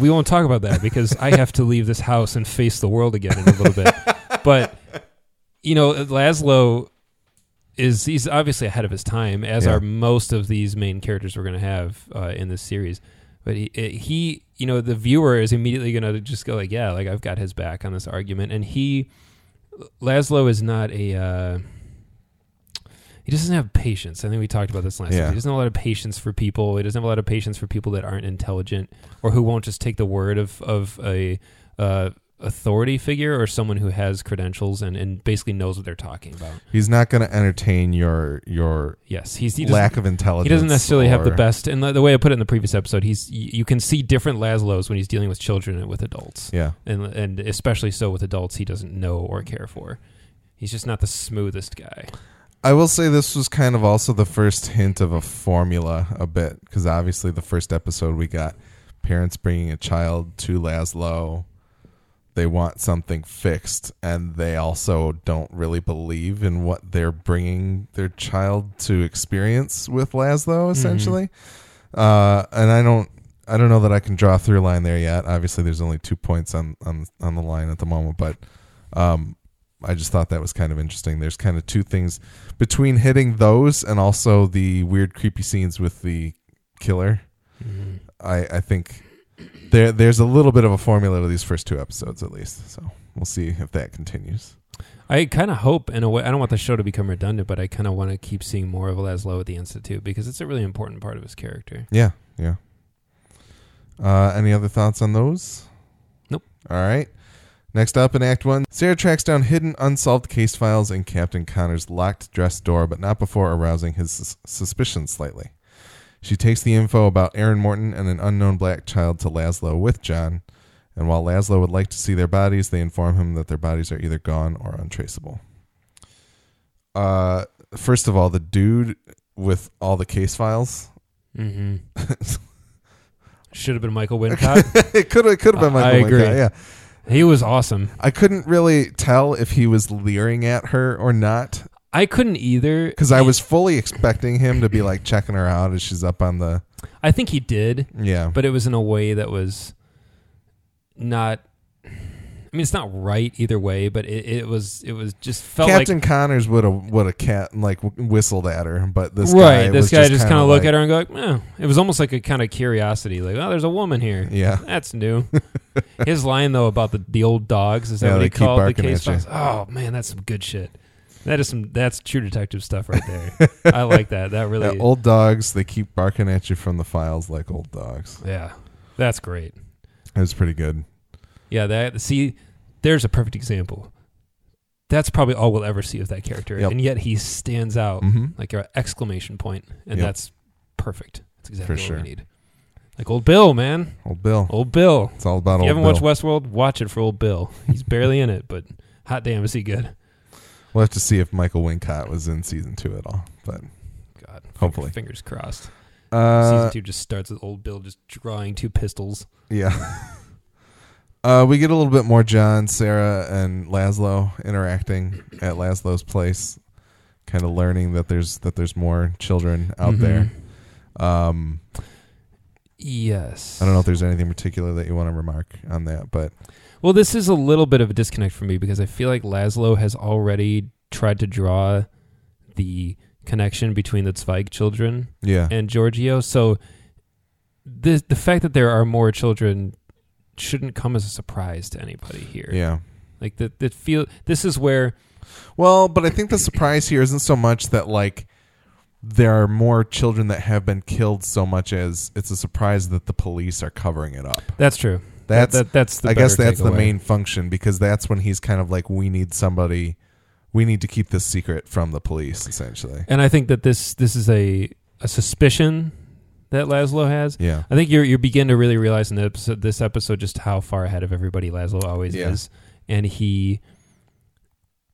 we won't talk about that because I have to leave this house and face the world again in a little bit. But you know, Laszlo is he's obviously ahead of his time, as Yeah. are most of these main characters we're going to have uh, in this series. But he, he, you know, the viewer is immediately going to just go like, "Yeah, like I've got his back on this argument." And he, Laszlo, is not a. Uh, he doesn't have patience. I think we talked about this last Yeah. time. He doesn't have a lot of patience for people. He doesn't have a lot of patience for people that aren't intelligent or who won't just take the word of of a uh, authority figure or someone who has credentials and, and basically knows what they're talking about. he's not going to entertain your your Yes, he's he lack of intelligence. he doesn't necessarily have the best. And the, the way I put it in the previous episode, he's you can see different Laszlo's when he's dealing with children and with adults, Yeah, and and especially so with adults he doesn't know or care for. He's just not the smoothest guy. I will say this was kind of also the first hint of a formula a bit because obviously the first episode we got parents bringing a child to Laszlo. They want something fixed, and they also don't really believe in what they're bringing their child to experience with Laszlo. Essentially, uh, and I don't, I don't know that I can draw a through line there yet. Obviously, there's only two points on on on the line at the moment, but um, I just thought that was kind of interesting. There's kind of two things between hitting those and also the weird, creepy scenes with the killer. Mhm. I, I think there there's a little bit of a formula to these first two episodes, at least. So we'll see if that continues. I kind of hope, in a way, I don't want the show to become redundant, but I kind of want to keep seeing more of Laszlo at the Institute because it's a really important part of his character. Yeah, yeah. Uh, any other thoughts on those? Nope. All right. Next up in Act One, Sara tracks down hidden unsolved case files in Captain Connor's locked dress door, but not before arousing his sus- suspicions slightly. She takes the info about Aaron Morton and an unknown black child to Laszlo with John, and while Laszlo would like to see their bodies, they inform him that their bodies are either gone or untraceable. Uh, first of all, the dude with all the case files. Mm-hmm. Should have been Michael Wincott. it could have could have been I Michael agree. Wincott, yeah. He was awesome. I couldn't really tell if he was leering at her or not I couldn't either because I was fully expecting him to be like checking her out as she's up on the I think he did, yeah. but it was in a way that was not. I mean, it's not right either way, but it, it was. It was just felt like Captain like Connors would have would have cat like whistled at her, but this right. guy this guy just kind kinda of look like- at her and go, like, eh. It was almost like a kind of curiosity, like, oh, there's a woman here. Yeah, That's new. His line though about the the old dogs is that Yeah, what he called the case files? Oh man, that's some good shit. That is some that's true detective stuff right there. I like that. That really Yeah, old dogs they keep barking at you from the files like old dogs. yeah. That's great. That was pretty good. Yeah, that see, there's a perfect example. That's probably all we'll ever see of that character, Yep. and yet he stands out hmm like an exclamation point, and Yep. that's perfect. That's exactly For what sure. we need. Like old Bill, man, Old Bill. old Bill. It's all about If you haven't Bill. watched Westworld, watch it for old Bill. He's barely in it, but hot damn, is he good? We'll have to see if Michael Wincott was in season two at all. But God, Hopefully. fingers crossed. uh, Season two just starts with old Bill just drawing two pistols. yeah. uh, we get a little bit more John, Sara, and Laszlo interacting at Laszlo's place, kind of learning that there's that there's more children out Mhm. there. Um, Yes. I don't know if there's anything particular that you want to remark on that, but Well, this is a little bit of a disconnect for me because I feel like Laszlo has already tried to draw the connection between the Zweig children yeah, and Giorgio. So the the fact that there are more children shouldn't come as a surprise to anybody here. yeah. Like that that feel this is where Well, but I think the surprise here isn't so much that like there are more children that have been killed so much as it's a surprise that the police are covering it up. that's true. That's that, that's the I guess that's the main function because that's when he's kind of like we need somebody we need to keep this secret from the police essentially. And I think that this this is a a suspicion that Laszlo has. Yeah. I think you're you begin to really realize in the episode, this episode just how far ahead of everybody Laszlo always Yeah. is, and he.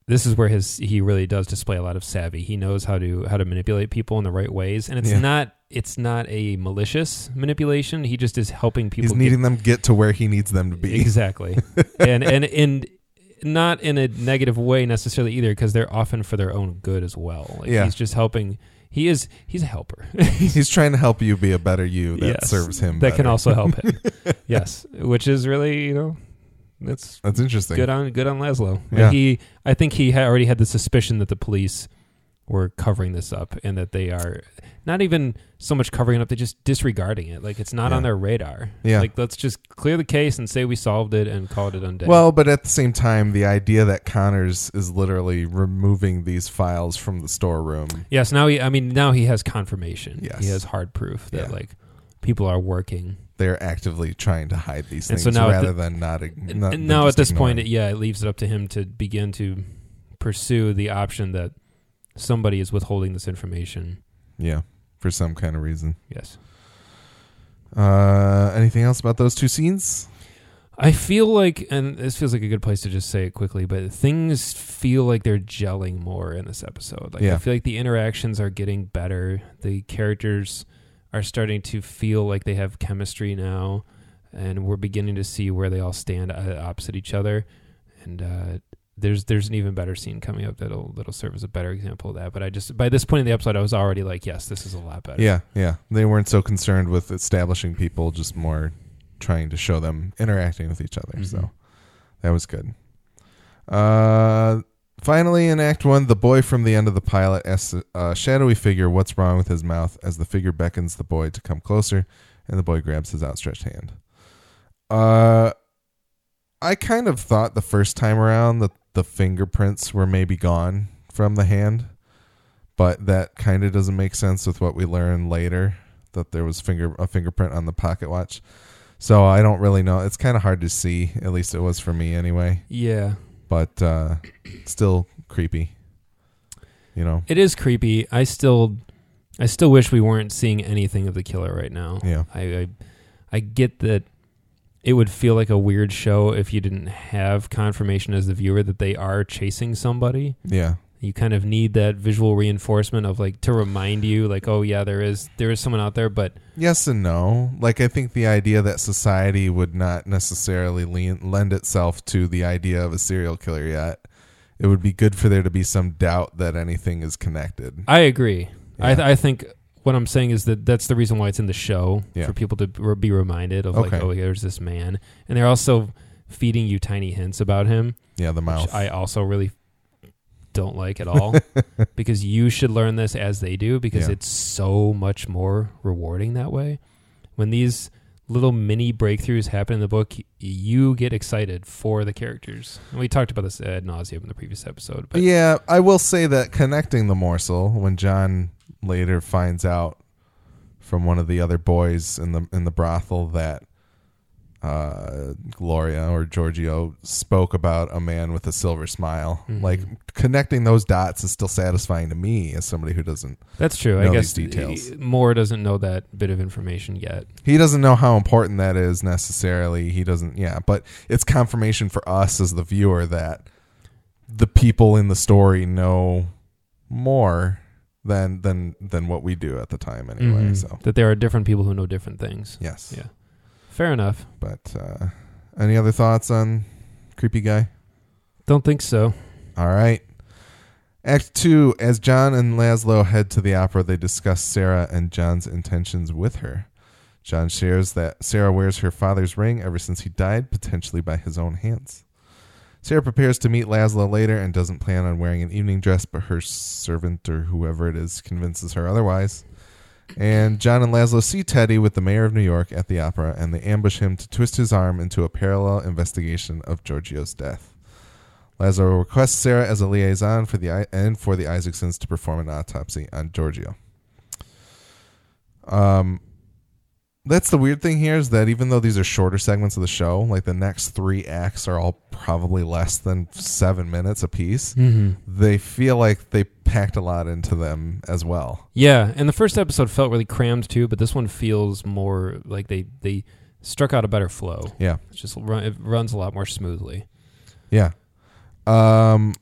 This is where his he really does display a lot of savvy. He knows how to how to manipulate people in the right ways, and it's Yeah. not it's not a malicious manipulation. He just is helping people. He's get- needing them get to where he needs them to be. exactly, and and and not in a negative way necessarily either, because they're often for their own good as well. Like Yeah. he's just helping. He is he's a helper. He's trying to help you be a better you that Yes. serves him. that can also help him. yes, which is really you know that's That's interesting. good on good on Laszlo. Like, Yeah. He I think he had already had the suspicion that the police were covering this up and that they are not even so much covering it up, they're just disregarding it. Like it's not Yeah. on their radar. Yeah. Like let's just clear the case and say we solved it and call it a day. Well, but at the same time, the idea that Connors is literally removing these files from the storeroom. yes, now he I mean now he has confirmation. Yes. He has hard proof that Yeah. like people are working. They're actively trying to hide these And things so now at rather the- than not. Not and now at this point, ignoring. it, yeah, it leaves it up to him to begin to pursue the option that somebody is withholding this information. yeah, for some kind of reason. Yes. Uh, anything else about those two scenes? I feel like, and this feels like a good place to just say it quickly, but things feel like they're gelling more in this episode. Like Yeah. I feel like the interactions are getting better. The characters are starting to feel like they have chemistry now, and we're beginning to see where they all stand uh, opposite each other. And uh, there's there's an even better scene coming up that'll that'll serve as a better example of that. But I just by this point in the episode, I was already like, yes, this is a lot better. Yeah, yeah. They weren't so concerned with establishing people, just more trying to show them interacting with each other. Mhm. So that was good. Uh, finally, in Act One, the boy from the end of the pilot asks a shadowy figure what's wrong with his mouth as the figure beckons the boy to come closer, and the boy grabs his outstretched hand. Uh, I kind of thought the first time around that the fingerprints were maybe gone from the hand, but that kind of doesn't make sense with what we learn later that there was finger a fingerprint on the pocket watch. So I don't really know. It's kind of hard to see. At least it was for me anyway. yeah. But uh, still creepy. You know. It is creepy. I still, I still wish we weren't seeing anything of the killer right now. Yeah. I, I, I get that it would feel like a weird show if you didn't have confirmation as the viewer that they are chasing somebody. Yeah. You kind of need that visual reinforcement of like to remind you, like, oh yeah, there is there is someone out there, but Yes and no. Like I think the idea that society would not necessarily lean, lend itself to the idea of a serial killer yet. It would be good for there to be some doubt that anything is connected. I agree. I th- I think what I'm saying is that that's the reason why it's in the show Yeah. for people to be reminded of like, oh, here's this man, and they're also feeding you tiny hints about him, Yeah, the mouth. which I also really don't like at all because you should learn this as they do because Yeah. it's so much more rewarding that way. When these little mini breakthroughs happen in the book, you get excited for the characters. And we talked about this ad nauseum in the previous episode, but yeah, I will say that connecting the morsel when John later finds out from one of the other boys in the in the brothel that uh, Gloria or Giorgio spoke about a man with a silver smile. Mhm. Like connecting those dots is still satisfying to me as somebody who doesn't. That's true. I guess details. Moore doesn't know that bit of information yet. He doesn't know how important that is necessarily. He doesn't. Yeah, but it's confirmation for us as the viewer that the people in the story know more than than than what we do at the time anyway. Mhm. So that there are different people who know different things. yes. Yeah. Fair enough. But uh, any other thoughts on creepy guy? Don't think so. All right. Act two. As John and Laszlo head to the opera, they discuss Sara and John's intentions with her. John shares that Sara wears her father's ring ever since he died, potentially by his own hands. Sara prepares to meet Laszlo later and doesn't plan on wearing an evening dress, but her servant or whoever it is convinces her otherwise. And John and Laszlo see Teddy with the mayor of New York at the opera, and they ambush him to twist his arm into a parallel investigation of Giorgio's death. Laszlo requests Sara as a liaison for the and for the Isaacsons to perform an autopsy on Giorgio. Um, that's the weird thing here is that even though these are shorter segments of the show, like the next three acts are all probably less than seven minutes apiece. Mm-hmm. They feel like they packed a lot into them as well. Yeah, and the first episode felt really crammed too, but this one feels more like they they struck out a better flow. Yeah, It's just run, it runs a lot more smoothly. yeah, um,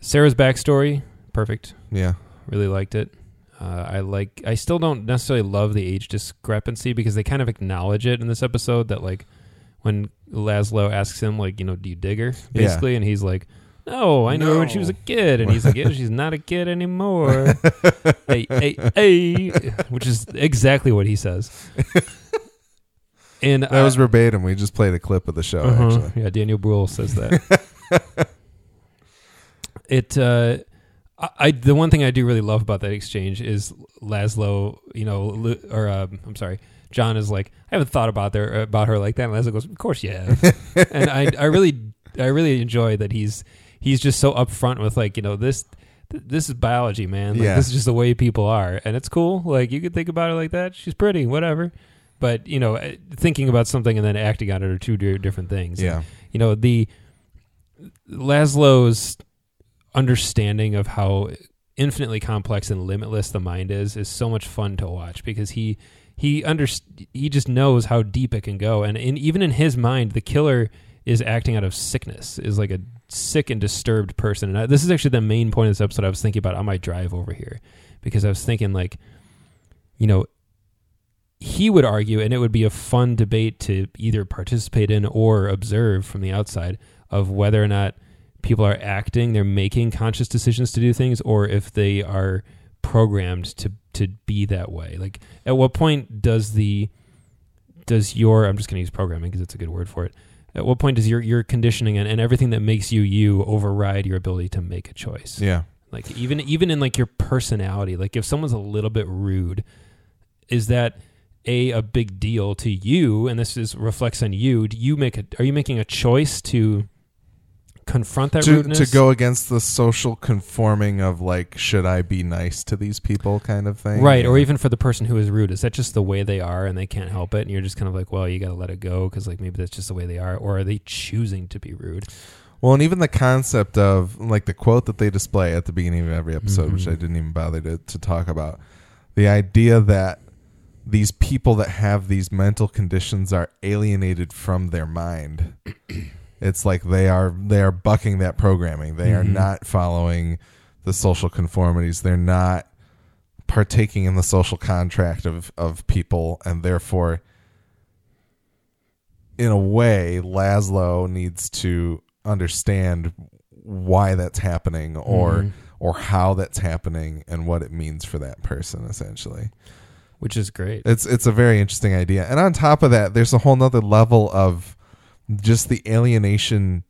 Sara's backstory, perfect. yeah, Really liked it. Uh, I like. I still don't necessarily love the age discrepancy because they kind of acknowledge it in this episode that like when Laszlo asks him like you know do you dig her Yeah. basically and he's like no I knew her when she was a kid and he's like yeah she's not a kid anymore hey hey hey which is exactly what he says and that I- was verbatim. We just played a clip of the show. uh-huh. Actually, Yeah, Daniel Bruhl says that. it uh I, I the one thing I do really love about that exchange is Laszlo, you know, or um, I'm sorry, John is like, I haven't thought about there about her like that. And Laszlo goes, Of course you have. and I I really I really enjoy that he's he's just so upfront with like, you know, this th- this is biology, man. Like, Yeah. This is just the way people are, and it's cool. Like you could think about it like that. She's pretty, whatever. But you know, uh, thinking about something and then acting on it are two di- different things. yeah, You know, the Laszlo's understanding of how infinitely complex and limitless the mind is is so much fun to watch because he he under he just knows how deep it can go. And in, even in his mind the killer is acting out of sickness is like a sick and disturbed person. And I, this is actually the main point of this episode I was thinking about on my drive over here because I was thinking like you know he would argue and it would be a fun debate to either participate in or observe from the outside of whether or not people are acting they're making conscious decisions to do things or if they are programmed to to be that way? Like at what point does the does your i'm just going to use programming because it's a good word for it. At what point does your your conditioning and, and everything that makes you you override your ability to make a choice? Yeah. like even even in like your personality like if someone's a little bit rude is that a a big deal to you and this is reflects on you do you make a are you making a choice to confront that to, rudeness? to go against the social conforming of like should i be nice to these people kind of thing? Right or even for the person who is rude. Is that just the way they are and they can't help it? And you're just kind of like well you got to let it go because like maybe that's just the way they are. Or are they choosing to be rude? Well and even the concept of like the quote that they display at the beginning of every episode which Mhm. i didn't even bother to, to talk about. The idea that these people that have these mental conditions are alienated from their mind it's like they are they are bucking that programming they are Mhm. not following the social conformities. They're not partaking in the social contract of of people, and therefore, in a way, Laszlo needs to understand why that's happening or Mhm. or how that's happening and what it means for that person essentially which is great. it's it's a very interesting idea and on top of that there's a whole nother level of just the alienation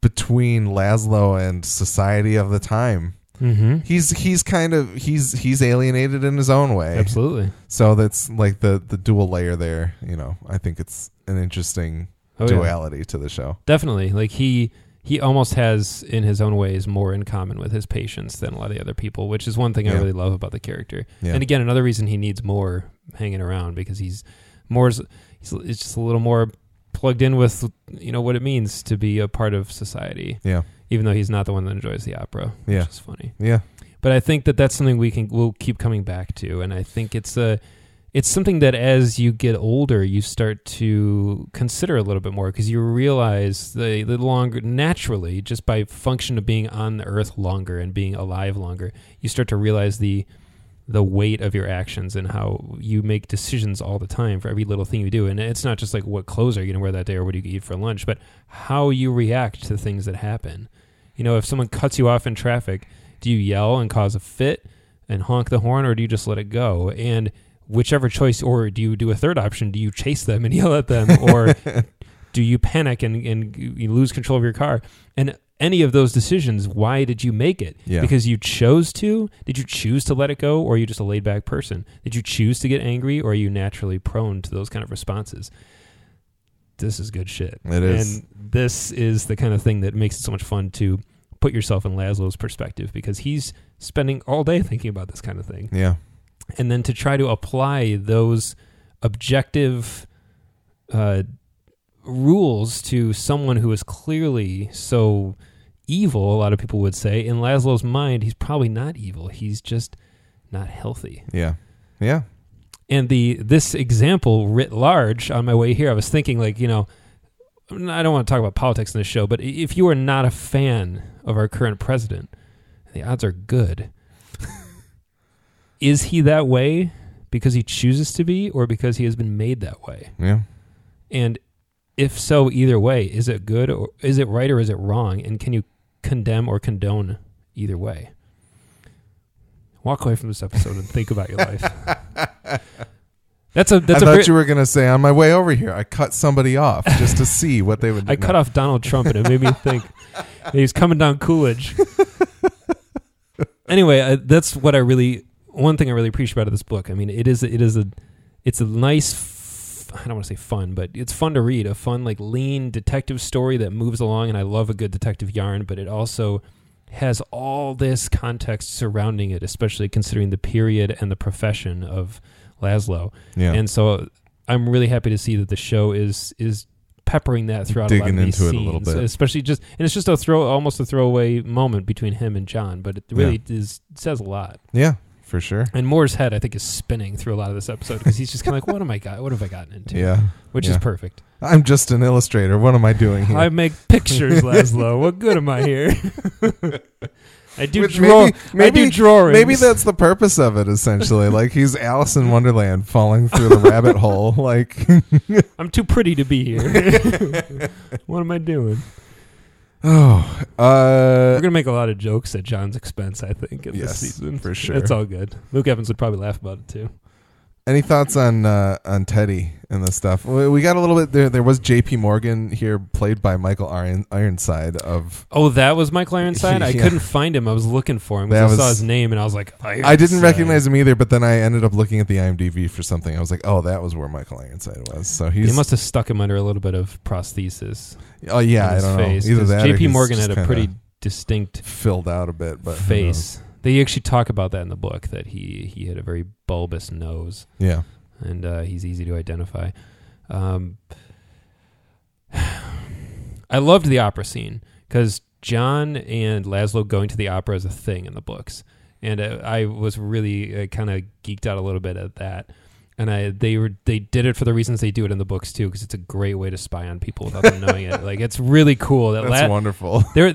between Laszlo and society of the time Mm-hmm. he's he's kind of he's he's alienated in his own way Absolutely. so that's like the the dual layer there you know i think it's an interesting Oh, yeah. duality to the show Definitely. Like he he almost has in his own ways more in common with his patients than a lot of the other people, which is one thing I really love about the character. yeah And again, another reason he needs more hanging around because he's more he's it's just a little more plugged in with you know what it means to be a part of society, yeah even though he's not the one that enjoys the opera. Yeah. which is funny. yeah But I think that that's something we can we'll keep coming back to, and I think it's a it's something that as you get older, you start to consider a little bit more because you realize the the longer naturally just by function of being on the earth longer and being alive longer, you start to realize the the weight of your actions and how you make decisions all the time for every little thing you do. And it's not just like what clothes are you going to wear that day or what do you eat for lunch, but how you react to things that happen. You know, if someone cuts you off in traffic, do you yell and cause a fit and honk the horn or do you just let it go? And whichever choice, or do you do a third option? Do you chase them and yell at them or do you panic and, and you lose control of your car? And any of those decisions, why did you make it? Yeah. Because you chose to? Did you choose to let it go, or are you just a laid back person? Did you choose to get angry, or are you naturally prone to those kind of responses? This is good shit. It is. And this is the kind of thing that makes it so much fun to put yourself in Laszlo's perspective because he's spending all day thinking about this kind of thing. yeah And then to try to apply those objective uh, rules to someone who is clearly so evil, a lot of people would say. In Laszlo's mind, he's probably not evil. He's just not healthy. yeah yeah And the this example writ large on my way here, I was thinking like, you know, I don't want to talk about politics in this show, but if you are not a fan of our current president, the odds are good. is he that way because he chooses to be or because he has been made that way? yeah And if so, either way, is it good or is it right or is it wrong? And can you condemn or condone either way? Walk away from this episode and think about your life. That's a that's I a thought you were going to say on my way over here, I cut somebody off just to see what they would do. I cut off Donald Trump and it made me think he's coming down Coolidge. anyway, uh, that's what I really one thing I really appreciate about this book. I mean, it is it is a it's a nice I don't want to say fun, but it's fun to read. A fun like lean detective story that moves along and I love a good detective yarn, but it also has all this context surrounding it, especially considering the period and the profession of Laszlo. Yeah. And so I'm really happy to see that the show is is peppering that throughout a lot Digging into it a little bit. especially just and it's just a throw almost a throwaway moment between him and John, but it really is says a lot. yeah, for sure. And Moore's head, I think, is spinning through a lot of this episode because he's just kind of like, "What am I got? What have I gotten into?" Yeah. which is perfect. I'm just an illustrator. What am I doing here? I make pictures, Laszlo. what good am I here? I do Which draw. maybe- I do drawings. Maybe that's the purpose of it, essentially. like he's Alice in Wonderland falling through the rabbit hole. Like, I'm too pretty to be here. what am I doing? Oh, uh, We're gonna make a lot of jokes at John's expense, I think, in Yes, this season. for sure. It's all good. Luke Evans would probably laugh about it too. any thoughts on uh, on Teddy and the stuff? We we got a little bit there. There was J.P. Morgan here, played by Michael Iron, Ironside of. Oh, that was Michael Ironside. I Yeah. couldn't find him. I was looking for him. That I saw his name and I was like, I didn't recognize him either, but then I ended up looking at the IMDb for something. I was like, oh, that was where Michael Ironside was. So he's. He must have stuck him under a little bit of prosthesis. oh yeah, I his don't face, know. Either that. J.P. Morgan had a pretty distinct filled out a bit, but face. They actually talk about that in the book that he he had a very bulbous nose. Yeah. And uh, he's easy to identify. Um, I loved the opera scene because John and Laszlo going to the opera is a thing in the books, and uh, I was really uh, kind of geeked out a little bit at that. And I they were they did it for the reasons they do it in the books too, because it's a great way to spy on people without them knowing it. Like it's really cool that That's La- wonderful. there I'm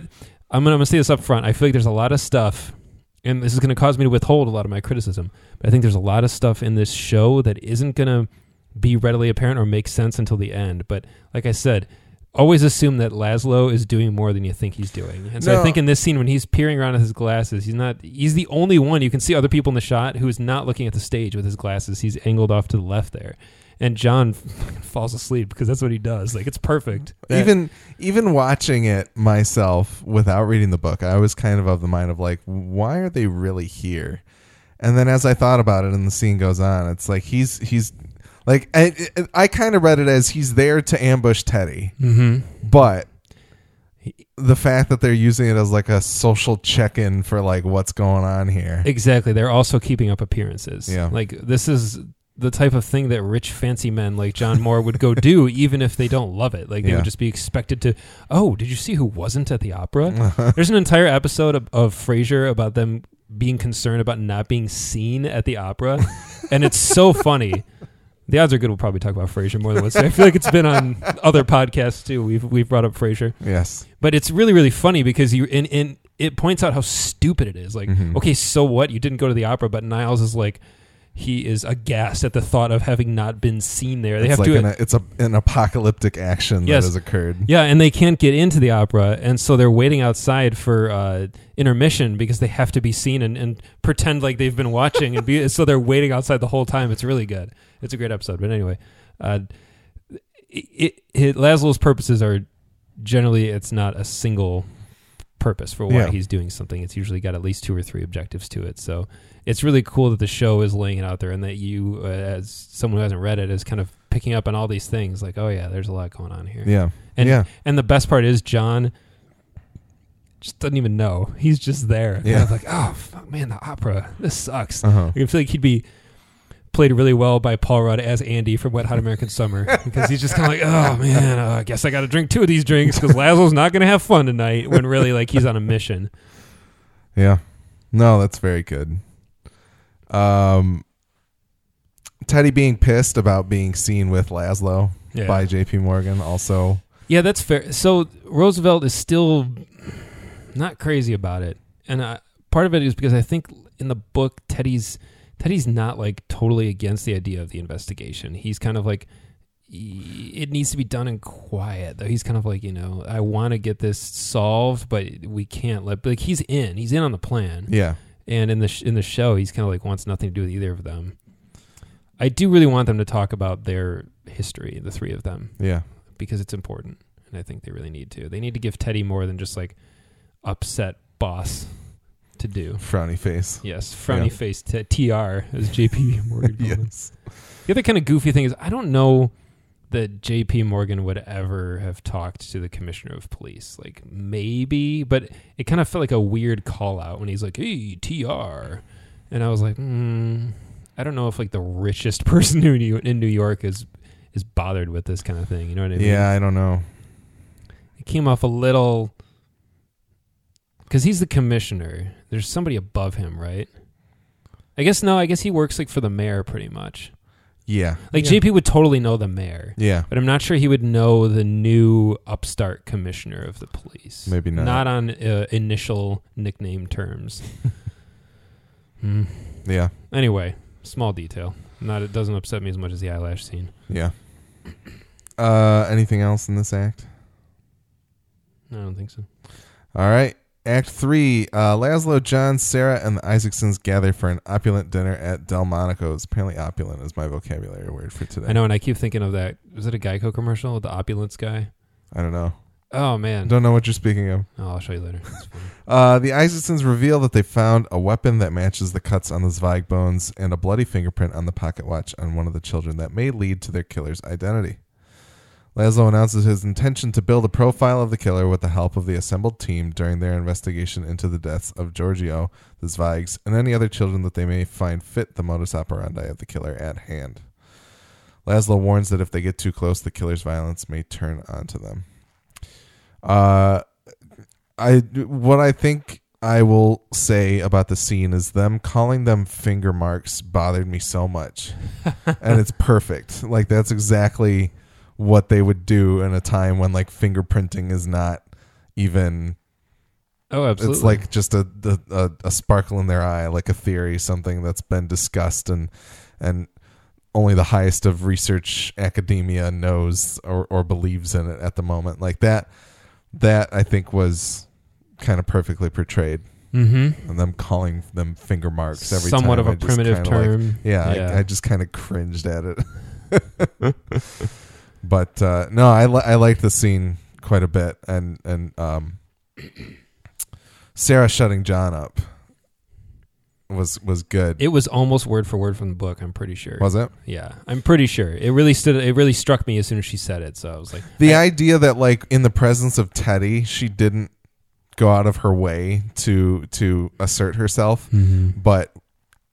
gonna, I'm gonna say this up front. I feel like there's a lot of stuff, and this is gonna cause me to withhold a lot of my criticism. But I think there's a lot of stuff in this show that isn't gonna be readily apparent or make sense until the end. But like I said, always assume that Laszlo is doing more than you think he's doing. And so No. I think in this scene when he's peering around with his glasses, he's not he's the only one you can see other people in the shot who is not looking at the stage with his glasses. He's angled off to the left there. And John falls asleep because that's what he does. Like it's perfect. That- even even watching it myself without reading the book, I was kind of of the mind of like, why are they really here? And then as I thought about it, and the scene goes on, it's like he's he's like I I kind of read it as he's there to ambush Teddy, Mhm. but the fact that they're using it as like a social check-in for like what's going on here. Exactly. They're also keeping up appearances. Yeah. Like this is the type of thing that rich fancy men like John Moore would go do even if they don't love it. Like they Yeah. would just be expected to, "Oh, did you see who wasn't at the opera?" There's an entire episode of, of Frasier about them being concerned about not being seen at the opera, and it's so funny. The odds are good we'll probably talk about Frasier more than once. I feel like it's been on other podcasts too. We've we've brought up Frasier yes. but it's really really funny because you and, and it points out how stupid it is like Mhm. okay so what you didn't go to the opera but niles is like he is aghast at the thought of having not been seen there they it's have like to an, it's a, an apocalyptic action Yes. that has occurred. yeah and they can't get into the opera and so they're waiting outside for uh, intermission because they have to be seen and, and pretend like they've been watching and be so they're waiting outside the whole time it's really good it's a great episode but anyway uh, it, it, Laszlo's purposes are generally it's not a single purpose for why Yeah. he's doing something. It's usually got at least two or three objectives to it. So it's really cool that the show is laying it out there and that you, uh, as someone who hasn't read it, is kind of picking up on all these things. Like, oh yeah, there's a lot going on here. Yeah. And yeah. and the best part is John just doesn't even know. He's just there. Yeah. Like, oh fuck, man, the opera. This sucks. Uh-huh. I feel like he'd be played really well by Paul Rudd as Andy from Wet Hot American Summer because he's just kind of like, oh man, uh, I guess I got to drink two of these drinks because Laszlo's not going to have fun tonight. When really, like, he's on a mission. Yeah. No, that's very good. Um Teddy being pissed about being seen with Laszlo Yeah, by JP Morgan also yeah, that's fair. So Roosevelt is still not crazy about it, and uh, part of it is because I think in the book Teddy's Teddy's not like totally against the idea of the investigation. He's kind of like it needs to be done in quiet though he's kind of like you know i want to get this solved but we can't let like he's in he's in on the plan yeah. And in the sh- in the show he's kind of like wants nothing to do with either of them i do really want them to talk about their history the three of them Yeah. because it's important and i think they really need to they need to give teddy more than just like upset boss to do Frowny face. yes frowny Yeah. face t- tr as jp morgan yes. The other kind of goofy thing is I don't know that J.P. Morgan would ever have talked to the commissioner of police. Like maybe, but it kind of felt like a weird call out when he's like, "Hey, T.R." And I was like, hmm, I don't know if like the richest person in New in New York is is bothered with this kind of thing. You know what I mean? Yeah, I don't know. It came off a little because he's the commissioner. There's somebody above him, right? I guess no. I guess he works like for the mayor, pretty much. Yeah. Like yeah. JP would totally know the mayor, Yeah. but I'm not sure he would know the new upstart commissioner of the police. Maybe not. Not on uh, initial nickname terms. Hmm. Yeah. Anyway, small detail. Not it doesn't upset me as much as the eyelash scene. Yeah. Uh anything else in this act? I don't think so. All right. Act three. Uh, Laszlo, John, Sara, and the Isaacsons gather for an opulent dinner at Delmonico's. Apparently, opulent is my vocabulary word for today. I know, and I keep thinking of that. Was it a Geico commercial? With the opulence guy. I don't know. Oh man. Don't know what you're speaking of. Oh, I'll show you later. Uh, the Isaacsons reveal that they found a weapon that matches the cuts on the Zweig bones and a bloody fingerprint on the pocket watch on one of the children that may lead to their killer's identity. Laszlo announces his intention to build a profile of the killer with the help of the assembled team during their investigation into the deaths of Giorgio, the Zweigs, and any other children that they may find fit the modus operandi of the killer at hand. Laszlo warns that if they get too close, the killer's violence may turn onto them. Uh, I what I think I will say about the scene is them calling them finger marks bothered me so much, and it's perfect. Like that's exactly what they would do in a time when like fingerprinting is not even Oh, absolutely. It's like just a, the- a a sparkle in their eye, like a theory, something that's been discussed and and only the highest of research academia knows or, or believes in it at the moment. Like that, that I think was kind of perfectly portrayed, mm-hmm. and them calling them finger marks every somewhat time. of a primitive kinda like- term. yeah, Yeah. I, I just kind of cringed at it. but uh, no, I li- I liked the scene quite a bit, and and um, Sara shutting John up was was good. It was almost word for word from the book. I'm pretty sure. was it Yeah, I'm pretty sure. It really stood. It really struck me as soon as she said it. So I was like, the I- idea that like in the presence of Teddy, she didn't go out of her way to to assert herself, Mhm. but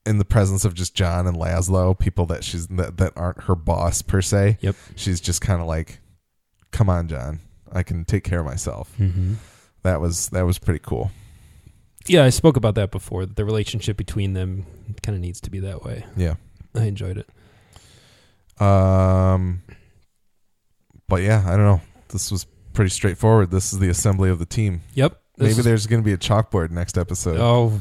in the presence of just John and Laszlo, people that she's that, that aren't her boss per se, Yep. she's just kind of like, "Come on, John, I can take care of myself." Mhm. That was that was pretty cool. Yeah, I spoke about that before. That the relationship between them kind of needs to be that way. Yeah. I enjoyed it. Um, but yeah, I don't know. This was pretty straightforward. This is the assembly of the team. Yep. Maybe is- there's going to be a chalkboard next episode. Oh,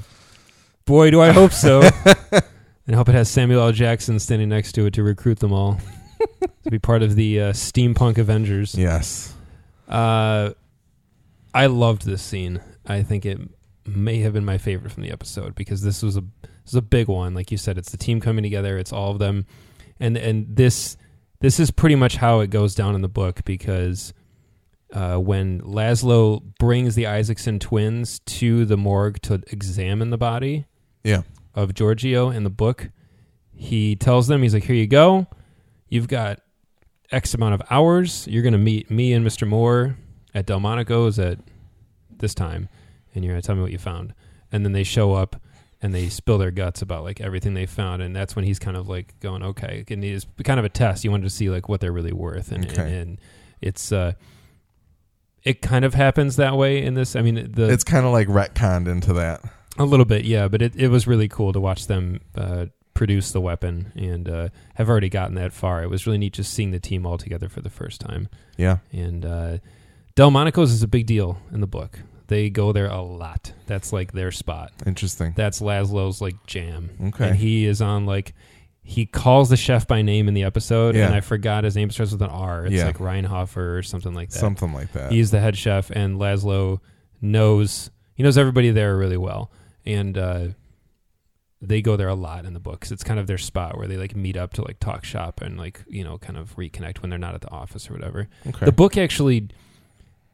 boy, do I hope so. and I hope it has Samuel L. Jackson standing next to it to recruit them all to be part of the uh, steampunk Avengers. Yes. Uh, I loved this scene. I think it may have been my favorite from the episode because this was a this was a big one. Like you said, it's the team coming together. It's all of them, and and this this is pretty much how it goes down in the book because uh, when Laszlo brings the Isaacson twins to the morgue to examine the body Yeah. of Giorgio in the book, he tells them, he's like, here you go. You've got X amount of hours. You're going to meet me and Mr. Moore at Delmonico's at this time, and you're going to tell me what you found. And then they show up and they spill their guts about like everything they found. And that's when he's kind of like going, okay. And it's kind of a test. You wanted to see like what they're really worth. And, Okay. and, and it's, uh, it kind of happens that way in this. I mean, the It's kind of like retconned into that. A little bit, yeah, but it, it was really cool to watch them uh, produce the weapon and uh, have already gotten that far. It was really neat just seeing the team all together for the first time. Yeah. And uh, Delmonico's is a big deal in the book. They go there a lot. That's like their spot. Interesting. That's Laszlo's like jam. Okay. And he is on like he calls the chef by name in the episode, Yeah. and I forgot his name starts with an R. It's Yeah. like Reinhofer or something like that. Something like that. He's the head chef, and Laszlo knows he knows everybody there really well, and uh, they go there a lot in the book 'cause it's kind of their spot where they like meet up to like talk shop and like you know kind of reconnect when they're not at the office or whatever. okay. The book actually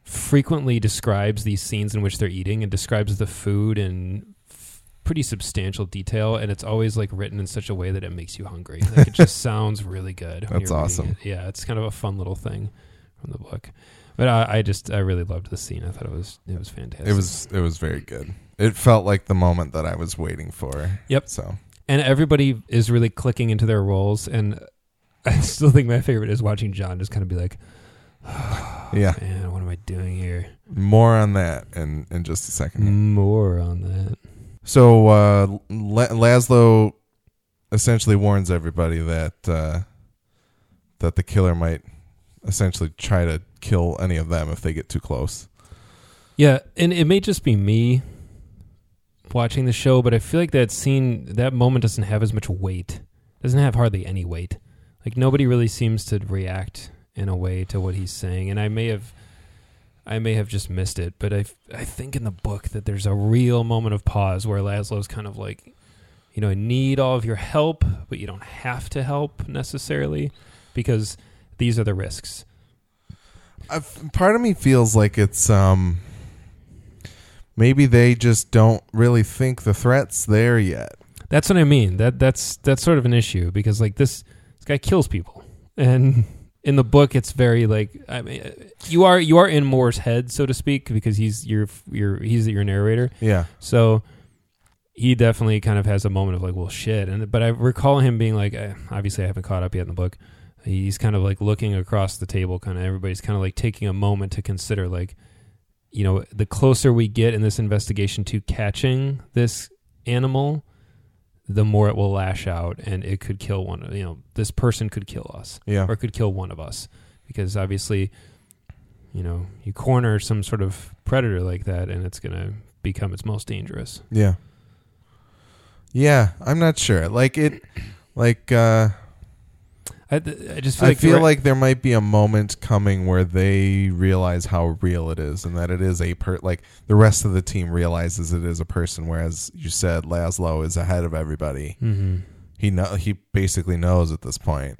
frequently describes these scenes in which they're eating and describes the food in f- pretty substantial detail and it's always like written in such a way that it makes you hungry like it just sounds really good That's awesome. it. yeah it's kind of a fun little thing from the book but I, I just i really loved the scene i thought it was it was fantastic it was it was very good. It felt like the moment that I was waiting for. Yep. So and everybody is really clicking into their roles and i still think my favorite is watching john just kind of be like yeah, man what am i doing here more on that in in just a second. more on that So uh, La- Laszlo essentially warns everybody that uh, that the killer might essentially try to kill any of them if they get too close. Yeah, and it may just be me watching the show, but I feel like that scene, that moment doesn't have as much weight. Doesn't have hardly any weight. Like nobody really seems to react in a way to what he's saying, and I may have, I may have just missed it, but I, I think in the book that there's a real moment of pause where Laszlo's kind of like, you know, I need all of your help, but you don't have to help necessarily, because these are the risks. I've, part of me feels like it's um maybe they just don't really think the threat's there yet. That's what I mean. That that's that's sort of an issue because like this this guy kills people, and in the book it's very like I mean you are you are in Moore's head so to speak because he's your your he's your narrator. Yeah. So he definitely kind of has a moment of like well shit, and but I recall him being like eh, obviously I haven't caught up yet in the book. He's kind of like looking across the table, kind of everybody's kind of like taking a moment to consider like you know the closer we get in this investigation to catching this animal the more it will lash out and it could kill one you know this person could kill us Yeah. or could kill one of us because obviously you know you corner some sort of predator like that and it's going to become its most dangerous. Yeah. Yeah, I'm not sure. Like it, like uh, I, I just feel I like feel like there might be a moment coming where they realize how real it is, and that it is a per. Like the rest of the team realizes it is a person, whereas you said Laszlo is ahead of everybody. Mhm. He know he basically knows at this point.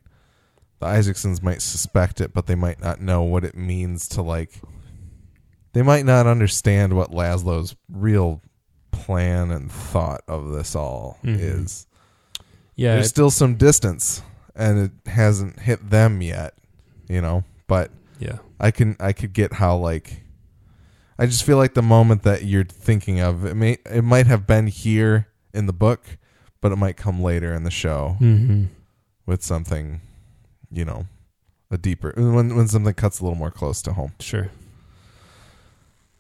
The Isaacsons might suspect it, but they might not know what it means to like. They might not understand what Laszlo's real plan and thought of this all Mhm. is. yeah, There's still some distance, and it hasn't hit them yet, you know. But yeah, I can I could get how like. I just feel like the moment that you're thinking of it may it might have been here in the book, but it might come later in the show hmm with something, you know, a deeper when when something cuts a little more close to home. sure.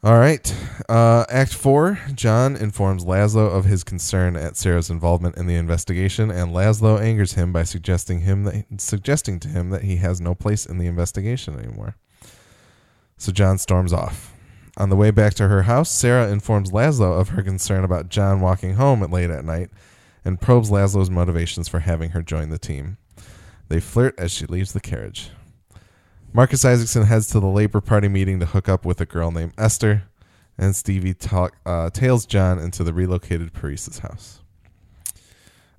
All right. Uh, Act four. John informs Laszlo of his concern at Sara's involvement in the investigation, and Laszlo angers him by suggesting him that suggesting to him that he has no place in the investigation anymore. So John storms off. On the way back to her house, Sara informs Laszlo of her concern about John walking home at late at night, and probes Laszlo's motivations for having her join the team. They flirt as she leaves the carriage. Marcus Isaacson heads to the Labor Party meeting to hook up with a girl named Esther, and Stevie talk, uh, tails John into the relocated Paresis house.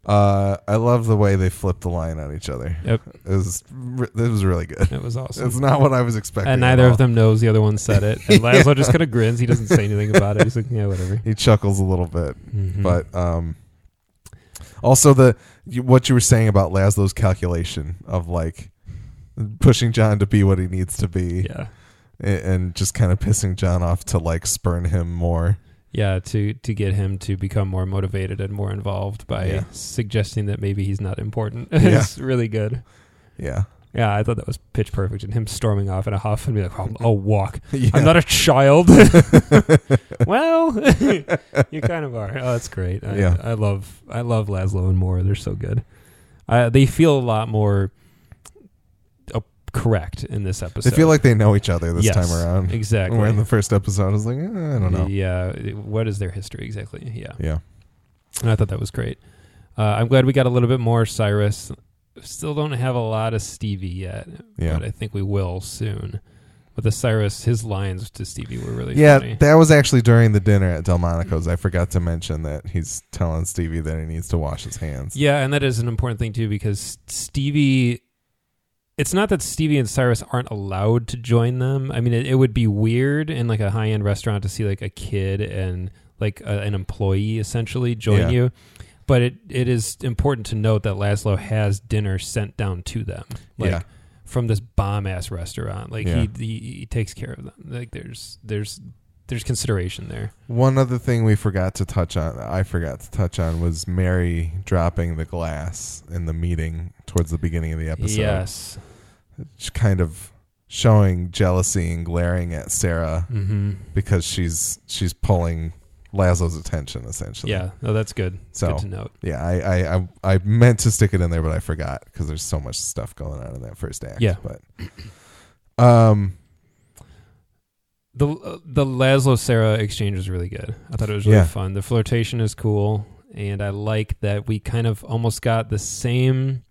Uh, I love the way they flipped the line on each other. Yep, It was re- it was really good. it was awesome. It's not what I was expecting. and neither of them knows the other one said it. And Laszlo just kind of grins. He doesn't say anything about it. He's like, yeah, whatever. He chuckles a little bit, Mhm. but um, also the what you were saying about Laszlo's calculation of like pushing John to be what he needs to be. yeah, and just kind of pissing John off to like spurn him more. yeah, to to get him to become more motivated and more involved by Yeah. suggesting that maybe he's not important. Yeah. it's really good. Yeah. Yeah, I thought that was pitch perfect, and him storming off in a huff and be like, "Oh, I'll walk. yeah. I'm not a child." well, you kind of are. Oh, that's great. I, Yeah. I love I love Laszlo and Moore. They're so good. Uh, they feel a lot more correct in this episode. they feel like they know each other this Yes, time around. exactly. Where in the first episode, I was like, eh, I don't know. Yeah, what is their history exactly? Yeah, Yeah. and I thought that was great. Uh, I'm glad we got a little bit more Cyrus. Still don't have a lot of Stevie yet, Yeah. but I think we will soon. But the Cyrus, his lines to Stevie were really Yeah, funny. that was actually during the dinner at Delmonico's. I forgot to mention that he's telling Stevie that he needs to wash his hands. Yeah, and that is an important thing too because Stevie. It's not that Stevie and Cyrus aren't allowed to join them. I mean, it, it would be weird in like a high end restaurant to see like a kid and like a, an employee essentially join Yeah. you. But it, it is important to note that Laszlo has dinner sent down to them, like Yeah. from this bomb ass restaurant. Like Yeah. he, he he takes care of them. Like there's there's there's consideration there. One other thing we forgot to touch on, I forgot to touch on, was Mary dropping the glass in the meeting towards the beginning of the episode. Yes. It's kind of showing jealousy and glaring at Sara Mm-hmm. because she's she's pulling Laszlo's attention essentially. Yeah. No, that's good. So- good to note. Yeah, I, I, I, I meant to stick it in there, but I forgot because there's so much stuff going on in that first act. Yeah. But, um, The uh, the Laszlo Sara exchange was really good. I thought it was really Yeah. fun. The flirtation is cool, and I like that we kind of almost got the same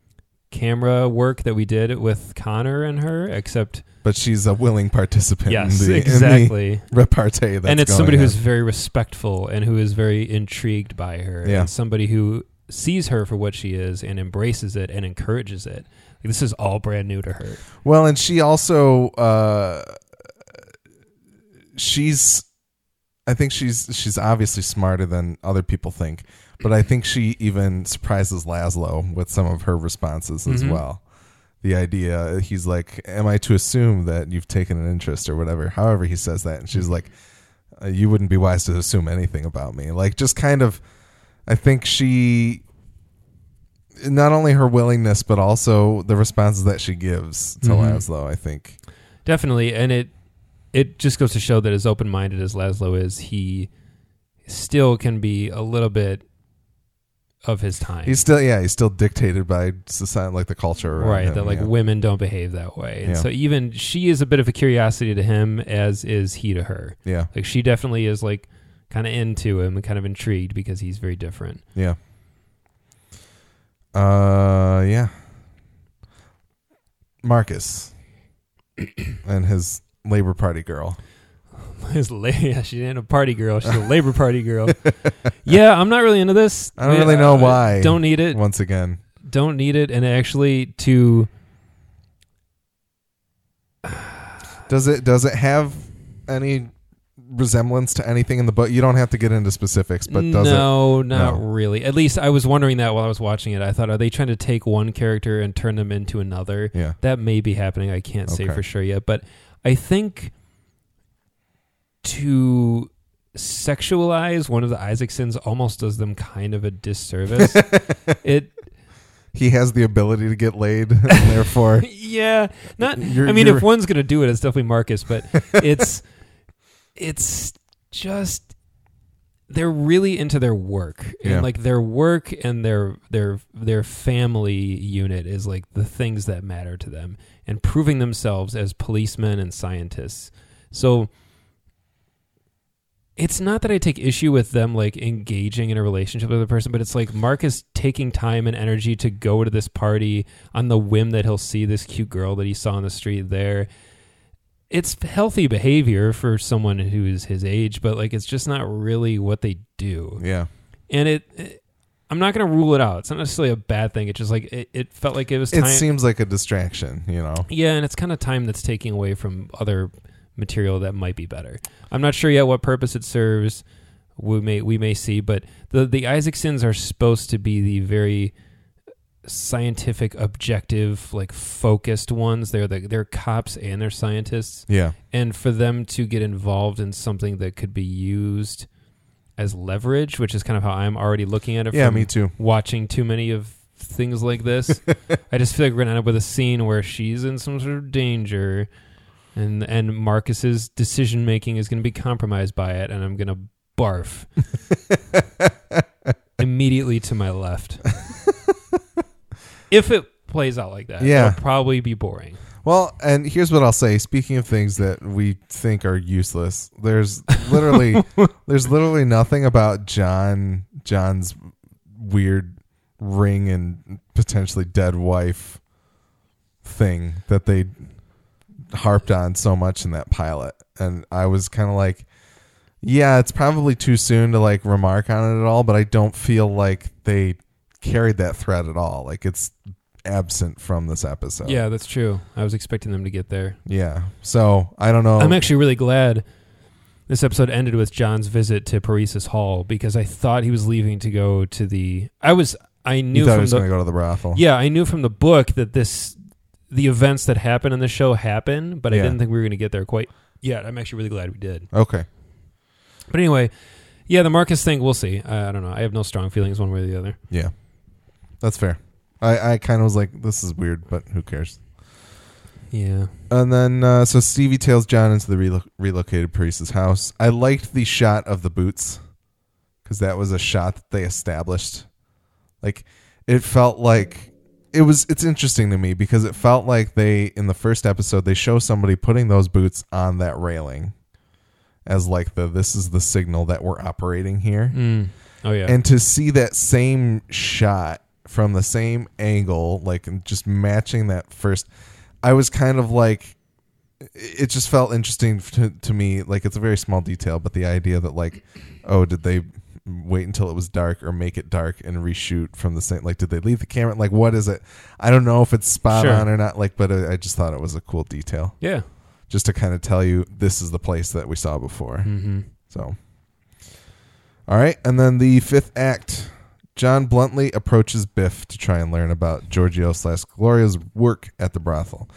camera work that we did with Connor and her, except but she's a willing participant yes, in the, exactly. in the repartee that's and it's somebody who's very respectful and who is very intrigued by her, Yeah. and somebody who sees her for what she is and embraces it and encourages it. Like, this is all brand new to her. Well, and she also uh she's I think she's she's obviously smarter than other people think, but I think she even surprises Laszlo with some of her responses as Mhm. well. The idea he's like, "Am I to assume that you've taken an interest or whatever?" However, he says that, and she's like, uh, "You wouldn't be wise to assume anything about me." Like, just kind of, I think she not only her willingness, but also the responses that she gives to Mhm. Laszlo. I think Definitely, and it it just goes to show that as open minded as Laszlo is, he still can be a little bit of his time. he's still, yeah, he's still dictated by society, like the culture, right him, that like yeah. women don't behave that way, and Yeah. so even she is a bit of a curiosity to him, as is he to her. yeah, Like she definitely is like kind of into him and kind of intrigued because he's very different. Yeah. Uh, yeah. Marcus and his Labor Party girl. His la- yeah, she ain't a party girl. She's a Labor Party girl. yeah, I'm not really into this. I don't really know Uh, why. Don't need it. Once again, Don't need it. And actually, to does it does it have any resemblance to anything in the book? You don't have to get into specifics, but does it? no, not No. really. At least I was wondering that while I was watching it. I thought, are they trying to take one character and turn them into another? Yeah. That may be happening. I can't say Okay. for sure yet, but I think to sexualize one of the Isaacsons almost does them kind of a disservice. it, He has the ability to get laid, and therefore, yeah, not. I mean, if one's gonna do it, it's definitely Marcus. But it's, it's just they're really into their work and Yeah. like their work and their their their family unit is like the things that matter to them and proving themselves as policemen and scientists so it's not that I take issue with them like engaging in a relationship with a person, but it's like mark is taking time and energy to go to this party on the whim that he'll see this cute girl that he saw on the street there. It's healthy behavior for someone who is his age, but like it's just not really what they do. yeah, And it, it- I'm not going to rule it out. It's not necessarily a bad thing. It's just like it, it felt like it was time. it seems like a distraction. You know, Yeah, and it's kind of time that's taking away from other material that might be better. I'm not sure yet what purpose it serves. We may we may see, but the the Isaacsons are supposed to be the very scientific, objective, like focused ones. They're the they're cops and they're scientists, yeah, and for them to get involved in something that could be used as leverage, which is kind of how I'm already looking at it. yeah. from Me too. watching too many of things like this. I just feel like we're gonna end up with a scene where she's in some sort of danger, and and Marcus's decision making is gonna be compromised by it, and I'm gonna barf immediately to my left. if it plays out like that, Yeah. it'll probably be boring. Well, and here's what I'll say. Speaking of things that we think are useless, there's literally there's literally nothing about John John's weird ring and potentially dead wife thing that they harped on so much in that pilot. And I was kind of like, yeah, it's probably too soon to like remark on it at all, but I don't feel like they carried that thread at all. Like it's absent from this episode. Yeah, that's true. I was expecting them to get there. Yeah. So I don't know. I'm actually really glad this episode ended with John's visit to Paresis Hall because I thought he was leaving to go to the. I was. I knew you thought he was going to go to the brothel. Yeah, I knew from the book that this, the events that happen in the show happen, but I Yeah. didn't think we were going to get there quite yet. I'm actually really glad we did. Okay. But anyway, yeah, the Marcus thing, we'll see. I, I don't know. I have no strong feelings one way or the other. Yeah. That's fair. I, I kind of was like, this is weird, but who cares? Yeah. And then, uh, so Stevie tails John into the relo- relocated priest's house. I liked the shot of the boots because that was a shot that they established. Like, it felt like it was. It's interesting to me because it felt like they in the first episode they show somebody putting those boots on that railing as like the this is the signal that we're operating here. Mm. Oh yeah. and to see that same shot from the same angle like just matching that first i was kind of like it just felt interesting to, to me like it's a very small detail but the idea that like oh did they wait until it was dark or make it dark and reshoot from the same like did they leave the camera like what is it i don't know if it's spot Sure. on or not like but I, I just thought it was a cool detail yeah. just to kind of tell you this is the place that we saw before Mm-hmm. so, all right, and then the fifth act. John bluntly approaches Biff to try and learn about Giorgio slash Gloria's work at the brothel.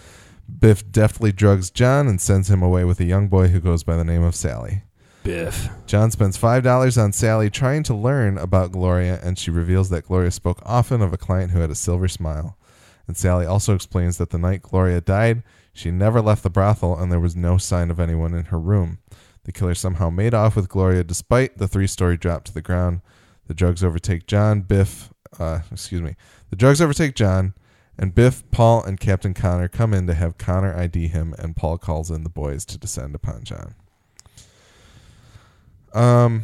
Biff deftly drugs John and sends him away with a young boy who goes by the name of Sally. Biff. John spends five dollars on Sally trying to learn about Gloria, and she reveals that Gloria spoke often of a client who had a silver smile. And Sally also explains that the night Gloria died, she never left the brothel, and there was no sign of anyone in her room. The killer somehow made off with Gloria despite the three-story drop to the ground. The drugs overtake John, Biff, uh, excuse me. The drugs overtake John, and Biff, Paul, and Captain Connor come in to have Connor ID him, and Paul calls in the boys to descend upon John. Um,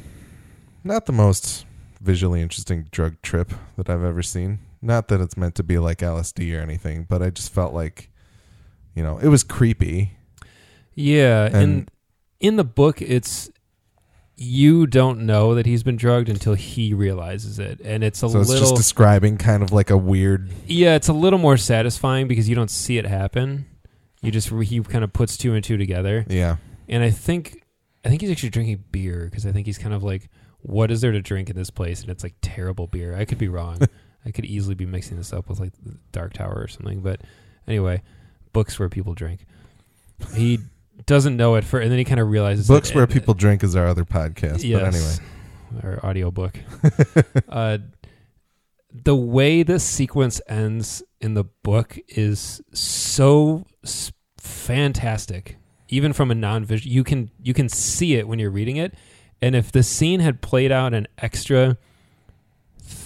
not the most visually interesting drug trip that I've ever seen. Not that it's meant to be like LSD or anything, but I just felt like, you know, it was creepy. Yeah, And- and in the book, it's you don't know that he's been drugged until he realizes it, and it's a so it's little just describing kind of like a weird. yeah, it's a little more satisfying because you don't see it happen. You just he kind of puts two and two together, Yeah. and I think I think he's actually drinking beer because I think he's kind of like, what is there to drink in this place? And it's like terrible beer. I could be wrong. I could easily be mixing this up with like the Dark Tower or something. But anyway, books where people drink. He doesn't know it for, and then he kind of realizes Books where and- people drink is our other podcast. But Yes. Or audiobook. uh, the way the sequence ends in the book is so s- fantastic. Even from a non-visual, you can you can see it when you're reading it. And if the scene had played out an extra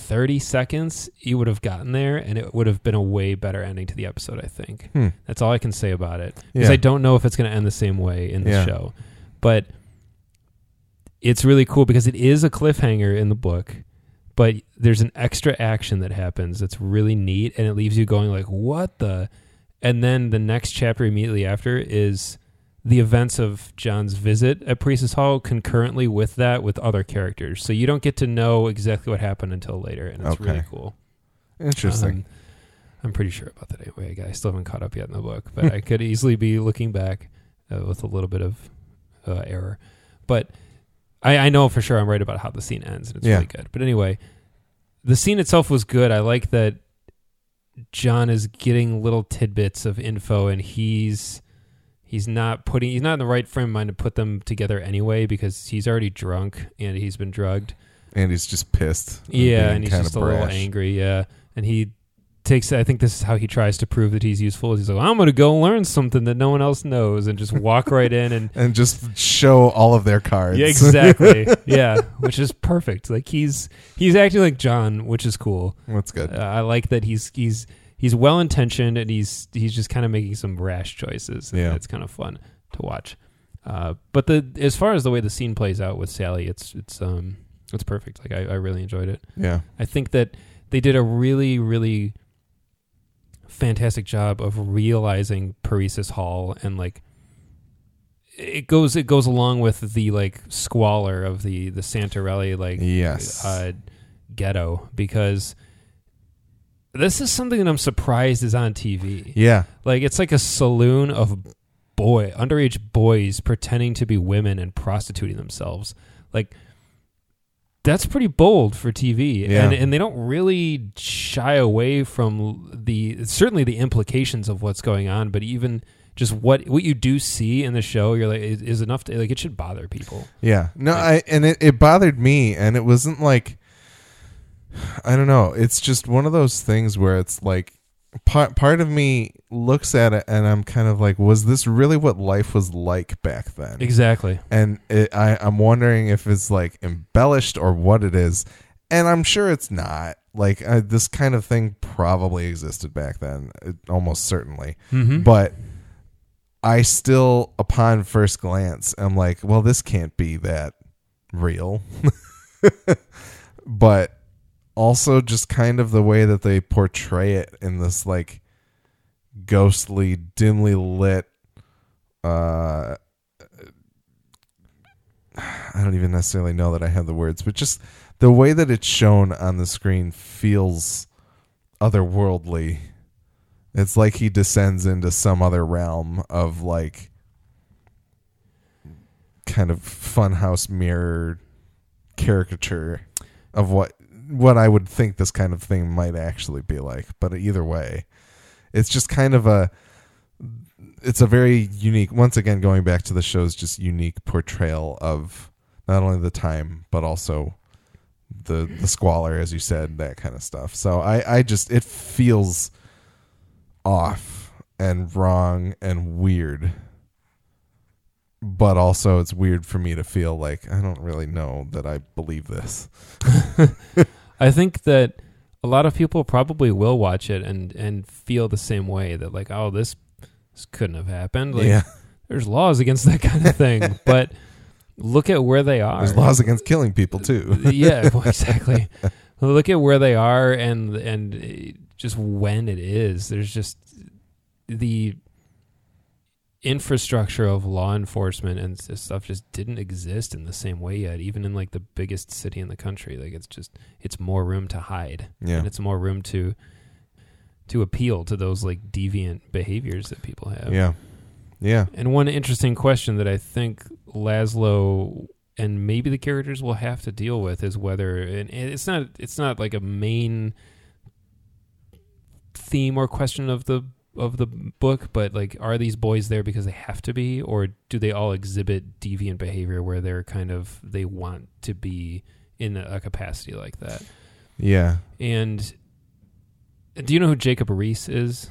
thirty seconds, you would have gotten there, and it would have been a way better ending to the episode. I think. anyway. That's all I can say about it because Yeah. I don't know if it's going to end the same way in the Yeah. show. But it's really cool because it is a cliffhanger in the book, but there's an extra action that happens that's really neat and it leaves you going like what the and then the next chapter immediately after is the events of John's visit at Paresis Hall concurrently with that with other characters. So you don't get to know exactly what happened until later and it's really cool. Interesting. Um, I'm pretty sure about that anyway. I still haven't caught up yet in the book, but I could easily be looking back uh, with a little bit of uh, error. But I, I know for sure I'm right about how the scene ends, and it's Yeah. really good. But anyway, the scene itself was good. I like that John is getting little tidbits of info, and he's he's not putting he's not in the right frame of mind to put them together anyway because he's already drunk and he's been drugged. and he's just pissed. Yeah, and he's just a little angry. Yeah, and he takes. I think this is how he tries to prove that he's useful. He's like, "I'm going to go learn something that no one else knows," and just walk right in and. and just show all of their cards. Yeah, exactly. yeah, which is perfect. Like he's he's acting like John, which is cool. That's good. Uh, I like that he's he's he's well intentioned and he's he's just kind of making some rash choices. and Yeah. it's kind of fun to watch. Uh, but the as far as the way the scene plays out with Sally, it's it's um it's perfect. Like I, I really enjoyed it. yeah. I think that they did a really, really fantastic job of realizing Paresis Hall and like it goes it goes along with the like squalor of the the Santorelli like Yes. uh, ghetto because this is something that I'm surprised is on TV. yeah. Like it's like a saloon of boy underage boys pretending to be women and prostituting themselves. Like that's pretty bold for TV, Yeah. and and they don't really shy away from the certainly the implications of what's going on, but even just what what you do see in the show, you're like is, is enough to like it should bother people. Yeah. No, I and it, it bothered me and it wasn't like I don't know. It's just one of those things where it's like part part of me looks at it and I'm kind of like, was this really what life was like back then? Exactly. And it, I I'm wondering if it's like embellished or what it is. And I'm sure it's not. Like uh, this kind of thing probably existed back then, it, almost certainly. Mm-hmm. But I still, upon first glance, I'm like, well, this can't be that real. but also, just kind of the way that they portray it in this like ghostly, dimly lit. Uh, I don't even necessarily know that I have the words, but just the way that it's shown on the screen feels otherworldly. It's like he descends into some other realm of like kind of funhouse mirror caricature of what what I would think this kind of thing might actually be like. But either way, it's just kind of a it's a very unique once again going back to the show's just unique portrayal of not only the time but also the the squalor as you said that kind of stuff so i i just it feels off and wrong and weird but also it's weird for me to feel like i don't really know that i believe this I think that a lot of people probably will watch it and and feel the same way that like oh this this couldn't have happened like yeah there's laws against that kind of thing but look at where they are. There's laws against killing people too. yeah, well, exactly. Look at where they are and and just when it is. There's just the infrastructure of law enforcement and stuff just didn't exist in the same way yet even in like the biggest city in the country like it's just it's more room to hide Yeah. and it's more room to to appeal to those like deviant behaviors that people have Yeah. Yeah. and one interesting question that I think Laszlo and maybe the characters will have to deal with is whether and it's not it's not like a main theme or question of the of the book, but like are these boys there because they have to be or do they all exhibit deviant behavior where they're kind of they want to be in a capacity like that? Yeah. And do you know who Jacob Riis is?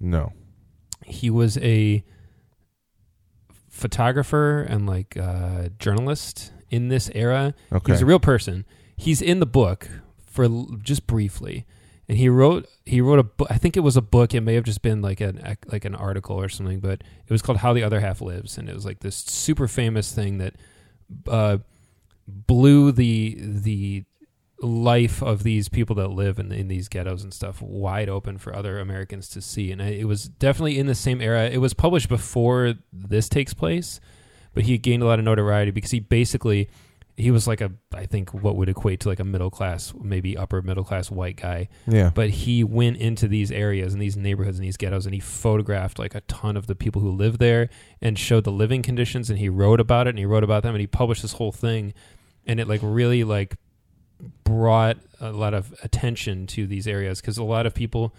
No. he was a photographer and like uh, journalist in this era. He Okay. was a real person. He's in the book for l- just briefly, and he wrote he wrote a book. I think it was a book. It may have just been like an like an article or something, but it was called "How the Other Half Lives," and it was like this super famous thing that uh, blew the the life of these people that live in, in these ghettos and stuff wide open for other Americans to see. And it was definitely in the same era. It was published before this takes place, but he gained a lot of notoriety because he basically he was like a I think what would equate to like a middle class, maybe upper middle class white guy. Yeah. But he went into these areas and these neighborhoods and these ghettos and he photographed like a ton of the people who live there and showed the living conditions and he wrote about it and he wrote about them and he published this whole thing and it like really like brought a lot of attention to these areas because a lot of people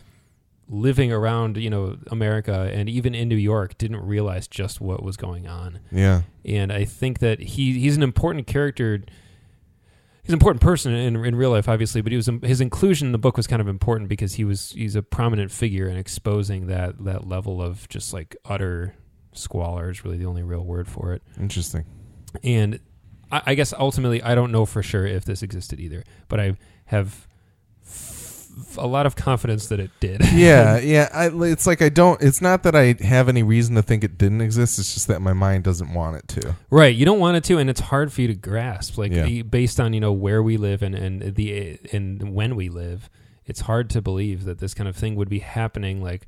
living around you know America and even in New York didn't realize just what was going on Yeah. and I think that he he's an important character. He's an important person in in real life, obviously, but he was his inclusion in the book was kind of important because he was he's a prominent figure in exposing that that level of just like utter squalor is really the only real word for it. Interesting. And I, I guess ultimately, I don't know for sure if this existed either, but I have a lot of confidence that it did. Yeah, yeah. I, it's like I don't. It's not that I have any reason to think it didn't exist. It's just that my mind doesn't want it to. Right, you don't want it to, and it's hard for you to grasp, like Yeah. based on you know where we live and and the and when we live. It's hard to believe that this kind of thing would be happening like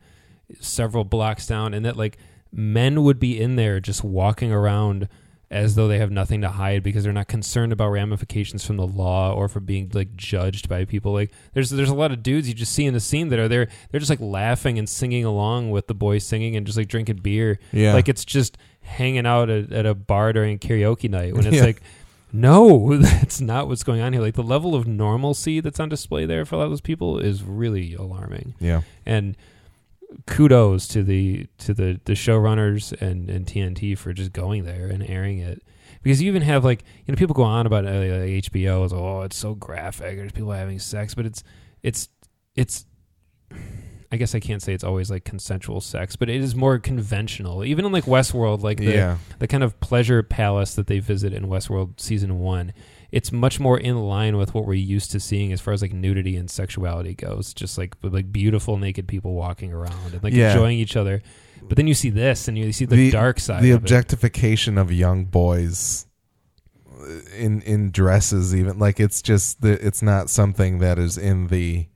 several blocks down, and that like men would be in there just walking around as though they have nothing to hide because they're not concerned about ramifications from the law or for being like judged by people. Like there's there's a lot of dudes you just see in the scene that are there. They're just like laughing and singing along with the boys singing and just like drinking beer Yeah. like it's just hanging out at, at a bar during karaoke night when it's Yeah. like no that's not what's going on here like the level of normalcy that's on display there for a lot of those people is really alarming yeah. and kudos to the to the the showrunners and and TNT for just going there and airing it. Because you even have like you know people go on about uh, HBO as oh it's so graphic. There's people having sex. But it's it's it's I guess I can't say it's always like consensual sex but it is more conventional. Even in like Westworld like the yeah. the kind of pleasure palace that they visit in Westworld season one, it's much more in line with what we're used to seeing as far as like nudity and sexuality goes. Just like like beautiful naked people walking around and like Yeah. enjoying each other. But then you see this and you see the, The- dark side. the of it. objectification of young boys in in dresses even like it's just the it's not something that is in the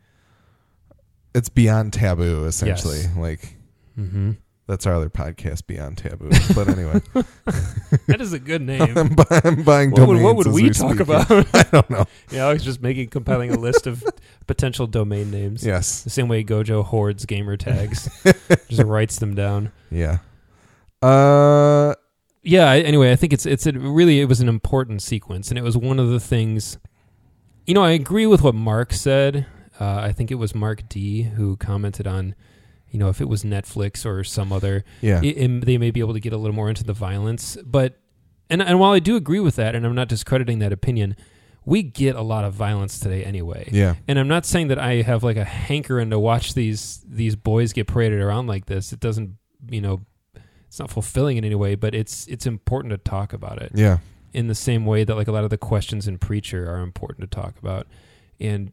it's beyond taboo essentially Yes. like hmm that's our other podcast beyond taboo but anyway That is a good name. I'm, bu- I'm buying what would, domains what would as we we're talk speaking. about? i don't know yeah, I was just making compiling a list of potential domain names. yes The same way Gojo hoards gamer tags, just writes them down. yeah uh yeah anyway i think it's it's a, really it was an important sequence and it was one of the things you know i agree with what mark said uh, i think it was mark d who commented on you know if it was netflix or some other yeah. it, it- they may be able to get a little more into the violence. But and, and while i do agree with that and i'm not discrediting that opinion we get a lot of violence today anyway. Yeah. And I'm not saying that I have like a hankering to watch these these boys get paraded around like this. It doesn't, you know, it's not fulfilling in any way, but it's it's important to talk about it. Yeah. In the same way that like a lot of the questions in Preacher are important to talk about. And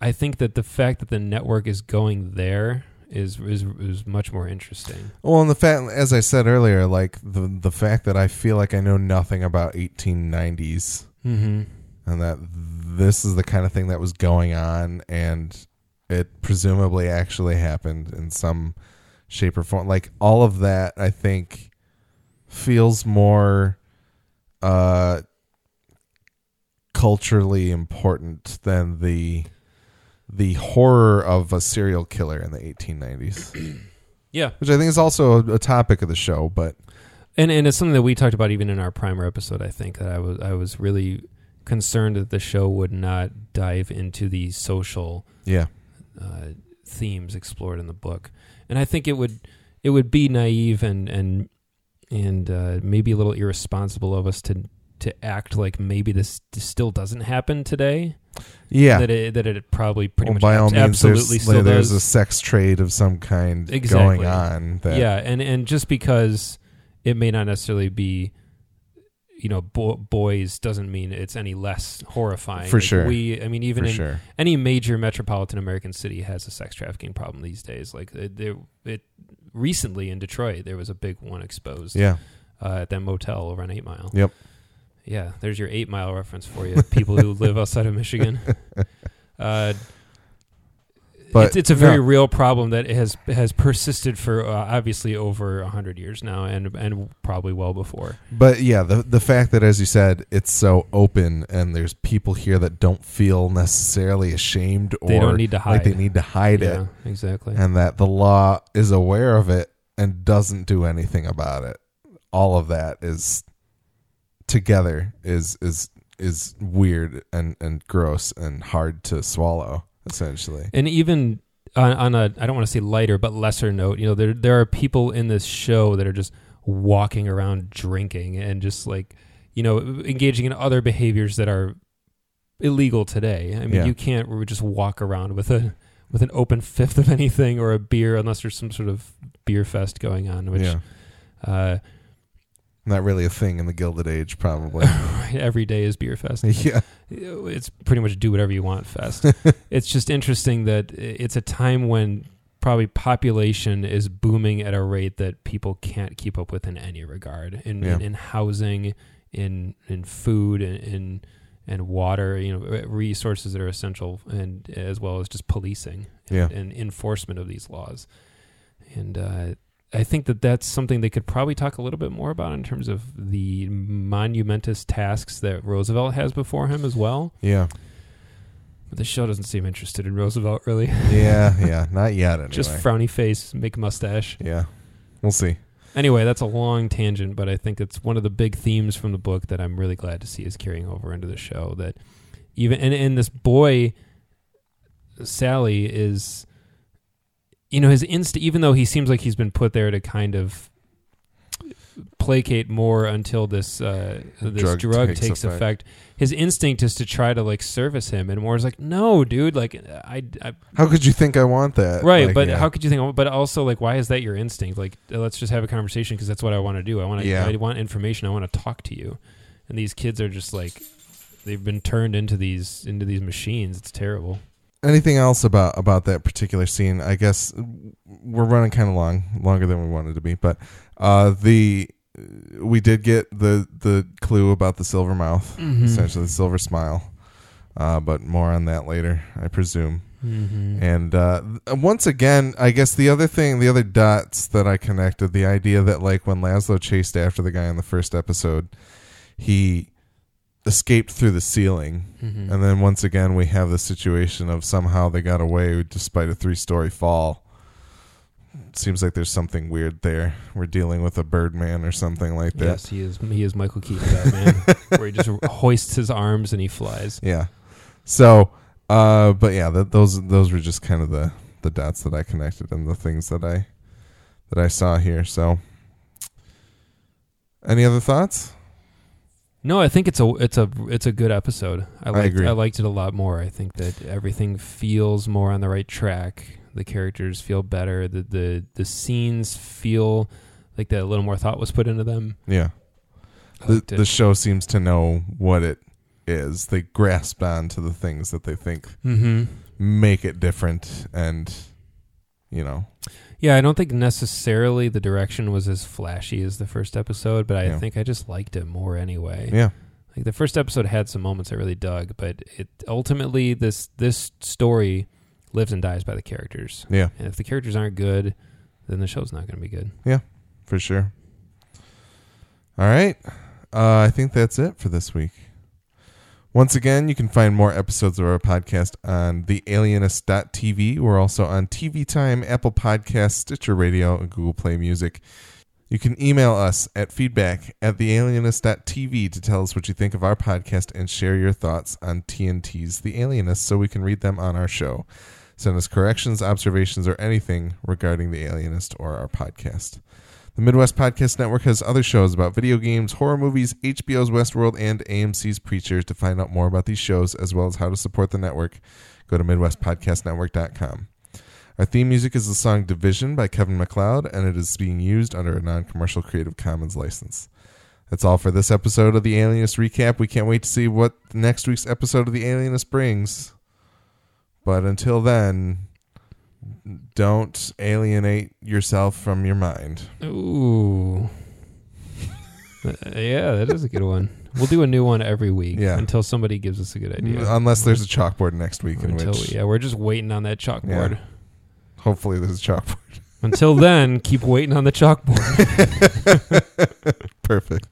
I think that the fact that the network is going there is is is much more interesting. Well, and the fact, as I said earlier, like the the fact that I feel like I know nothing about 1890s, Mm-hmm. and that this is the kind of thing that was going on, and it presumably actually happened in some shape or form. Like all of that, I think feels more uh culturally important than the the horror of a serial killer in the 1890s Yeah, which i think is also a, a topic of the show but and and it's something that we talked about even in our primer episode. I think that I was I was really concerned that the show would not dive into the social yeah uh, themes explored in the book, and I think it would it would be naive and and and uh, maybe a little irresponsible of us to to act like maybe this still doesn't happen today. Yeah That it that it probably pretty well, much by all means absolutely there's, still there's does. a sex trade of some kind Exactly. going on that yeah, and and just because it may not necessarily be you know bo- boys doesn't mean it's any less horrifying For Like, sure. we i mean even for in sure any major metropolitan american city has a sex trafficking problem these days like it, there it recently in detroit there was a big one exposed yeah uh, at that motel over on eight mile Yep. Yeah there's your eight mile reference for you people who live outside of michigan uh, But, it's, it's a very no. real problem that has has persisted for uh, obviously over hundred years now, and and probably well before. But yeah, the the fact that as you said, it's so open and there's people here that don't feel necessarily ashamed or They don't need to like they hide. need to hide yeah, it exactly. and that the law is aware of it and doesn't do anything about it. All of that is together is is is weird and and gross and hard to swallow essentially. And even on, on a I don't want to say lighter but lesser note, you know, there there are people in this show that are just walking around drinking and just like you know engaging in other behaviors that are illegal today. I mean, Yeah. you can't just walk around with a with an open fifth of anything or a beer unless there's some sort of beer fest going on, which yeah. uh, Not really a thing in the Gilded Age probably. every day is beer fest. yeah. It's pretty much do whatever you want fest. it's just interesting that it's a time when probably population is booming at a rate that people can't keep up with in any regard in Yeah. in, in housing, in in food, in, in and water, you know, resources that are essential, and as well as just policing and, Yeah. and enforcement of these laws. And uh, I think that that's something they could probably talk a little bit more about in terms of the monumentous tasks that Roosevelt has before him as well. Yeah. But the show doesn't seem interested in Roosevelt really. Yeah, yeah. Not yet anyway. Just frowny face, make a mustache. yeah. We'll see. Anyway, that's a long tangent, but I think it's one of the big themes from the book that I'm really glad to see is carrying over into the show. That even and, and this boy, Sally, is you know his inst. Even though he seems like he's been put there to kind of placate more until this uh, this Drug drug, takes takes, effect. effect. His instinct is to try to like service him, and Moore's like, "No, dude, like I, I How could you think I want that? right Like, but yeah. how could you think but also like why is that your instinct like let's just have a conversation because that's what i want to do i want to Yeah. i want information i want to talk to you and these kids are just like they've been turned into these into these machines it's terrible anything else about about that particular scene? I guess we're running kind of long, longer than we wanted to be, but uh, the we did get the the clue about the silver mouth, Mhm. essentially the silver smile. Uh, but more on that later, I presume. mm-hmm. And uh, once again, I guess the other thing, the other dots that I connected, the idea that like when Laszlo chased after the guy in the first episode, he escaped through the ceiling. Mm-hmm. And then once again, we have the situation of somehow they got away despite a three story fall. Seems like there's something weird there. We're dealing with a Birdman or something like that. yes he is he is michael keaton batman where he just hoists his arms and he flies Yeah. So, uh, but yeah, those those were just kind of the the dots that I connected and the things that I that I saw here. So, any other thoughts? No i think it's a it's a it's a good episode i I liked, agree. I liked it a lot more i think that everything feels more on the right track the characters feel better the the the scenes feel like that a little more thought was put into them Yeah. The the show seems to know what it is. They grasped on to the things that they think mm-hmm. make it different and you know. Yeah, I don't think necessarily the direction was as flashy as the first episode, but I Yeah. think I just liked it more anyway. Yeah. Like the first episode had some moments I really dug, but it ultimately this this story lives and dies by the characters. Yeah, And if the characters aren't good, then the show's not going to be good. Yeah. For sure. All right. Uh, I think that's it for this week. Once again, you can find more episodes of our podcast on thealienist.tv. We're also on TV Time, Apple Podcasts, Stitcher Radio, and Google Play Music. You can email us at feedback at thealienist.tv to tell us what you think of our podcast and share your thoughts on TNT's The Alienist so we can read them on our show. Send us corrections, observations, or anything regarding The Alienist or our podcast. The Midwest Podcast Network has other shows about video games, horror movies, HBO's Westworld, and AMC's Preacher. To find out more about these shows, as well as how to support the network, go to MidwestPodcastNetwork.com. Our theme music is the song Division by Kevin MacLeod, and it is being used under a non commercial Creative Commons license. That's all for this episode of the Alienist Recap. We can't wait to see what next week's episode of the Alienist brings. But until then, don't alienate yourself from your mind. Ooh. Uh, yeah, that is a good one. We'll do a new one every week Yeah. until somebody gives us a good idea. Unless there's a chalkboard next week, in until which yeah, we're just waiting on that chalkboard. hopefully there's a chalkboard. Until then, keep waiting on the chalkboard. Perfect.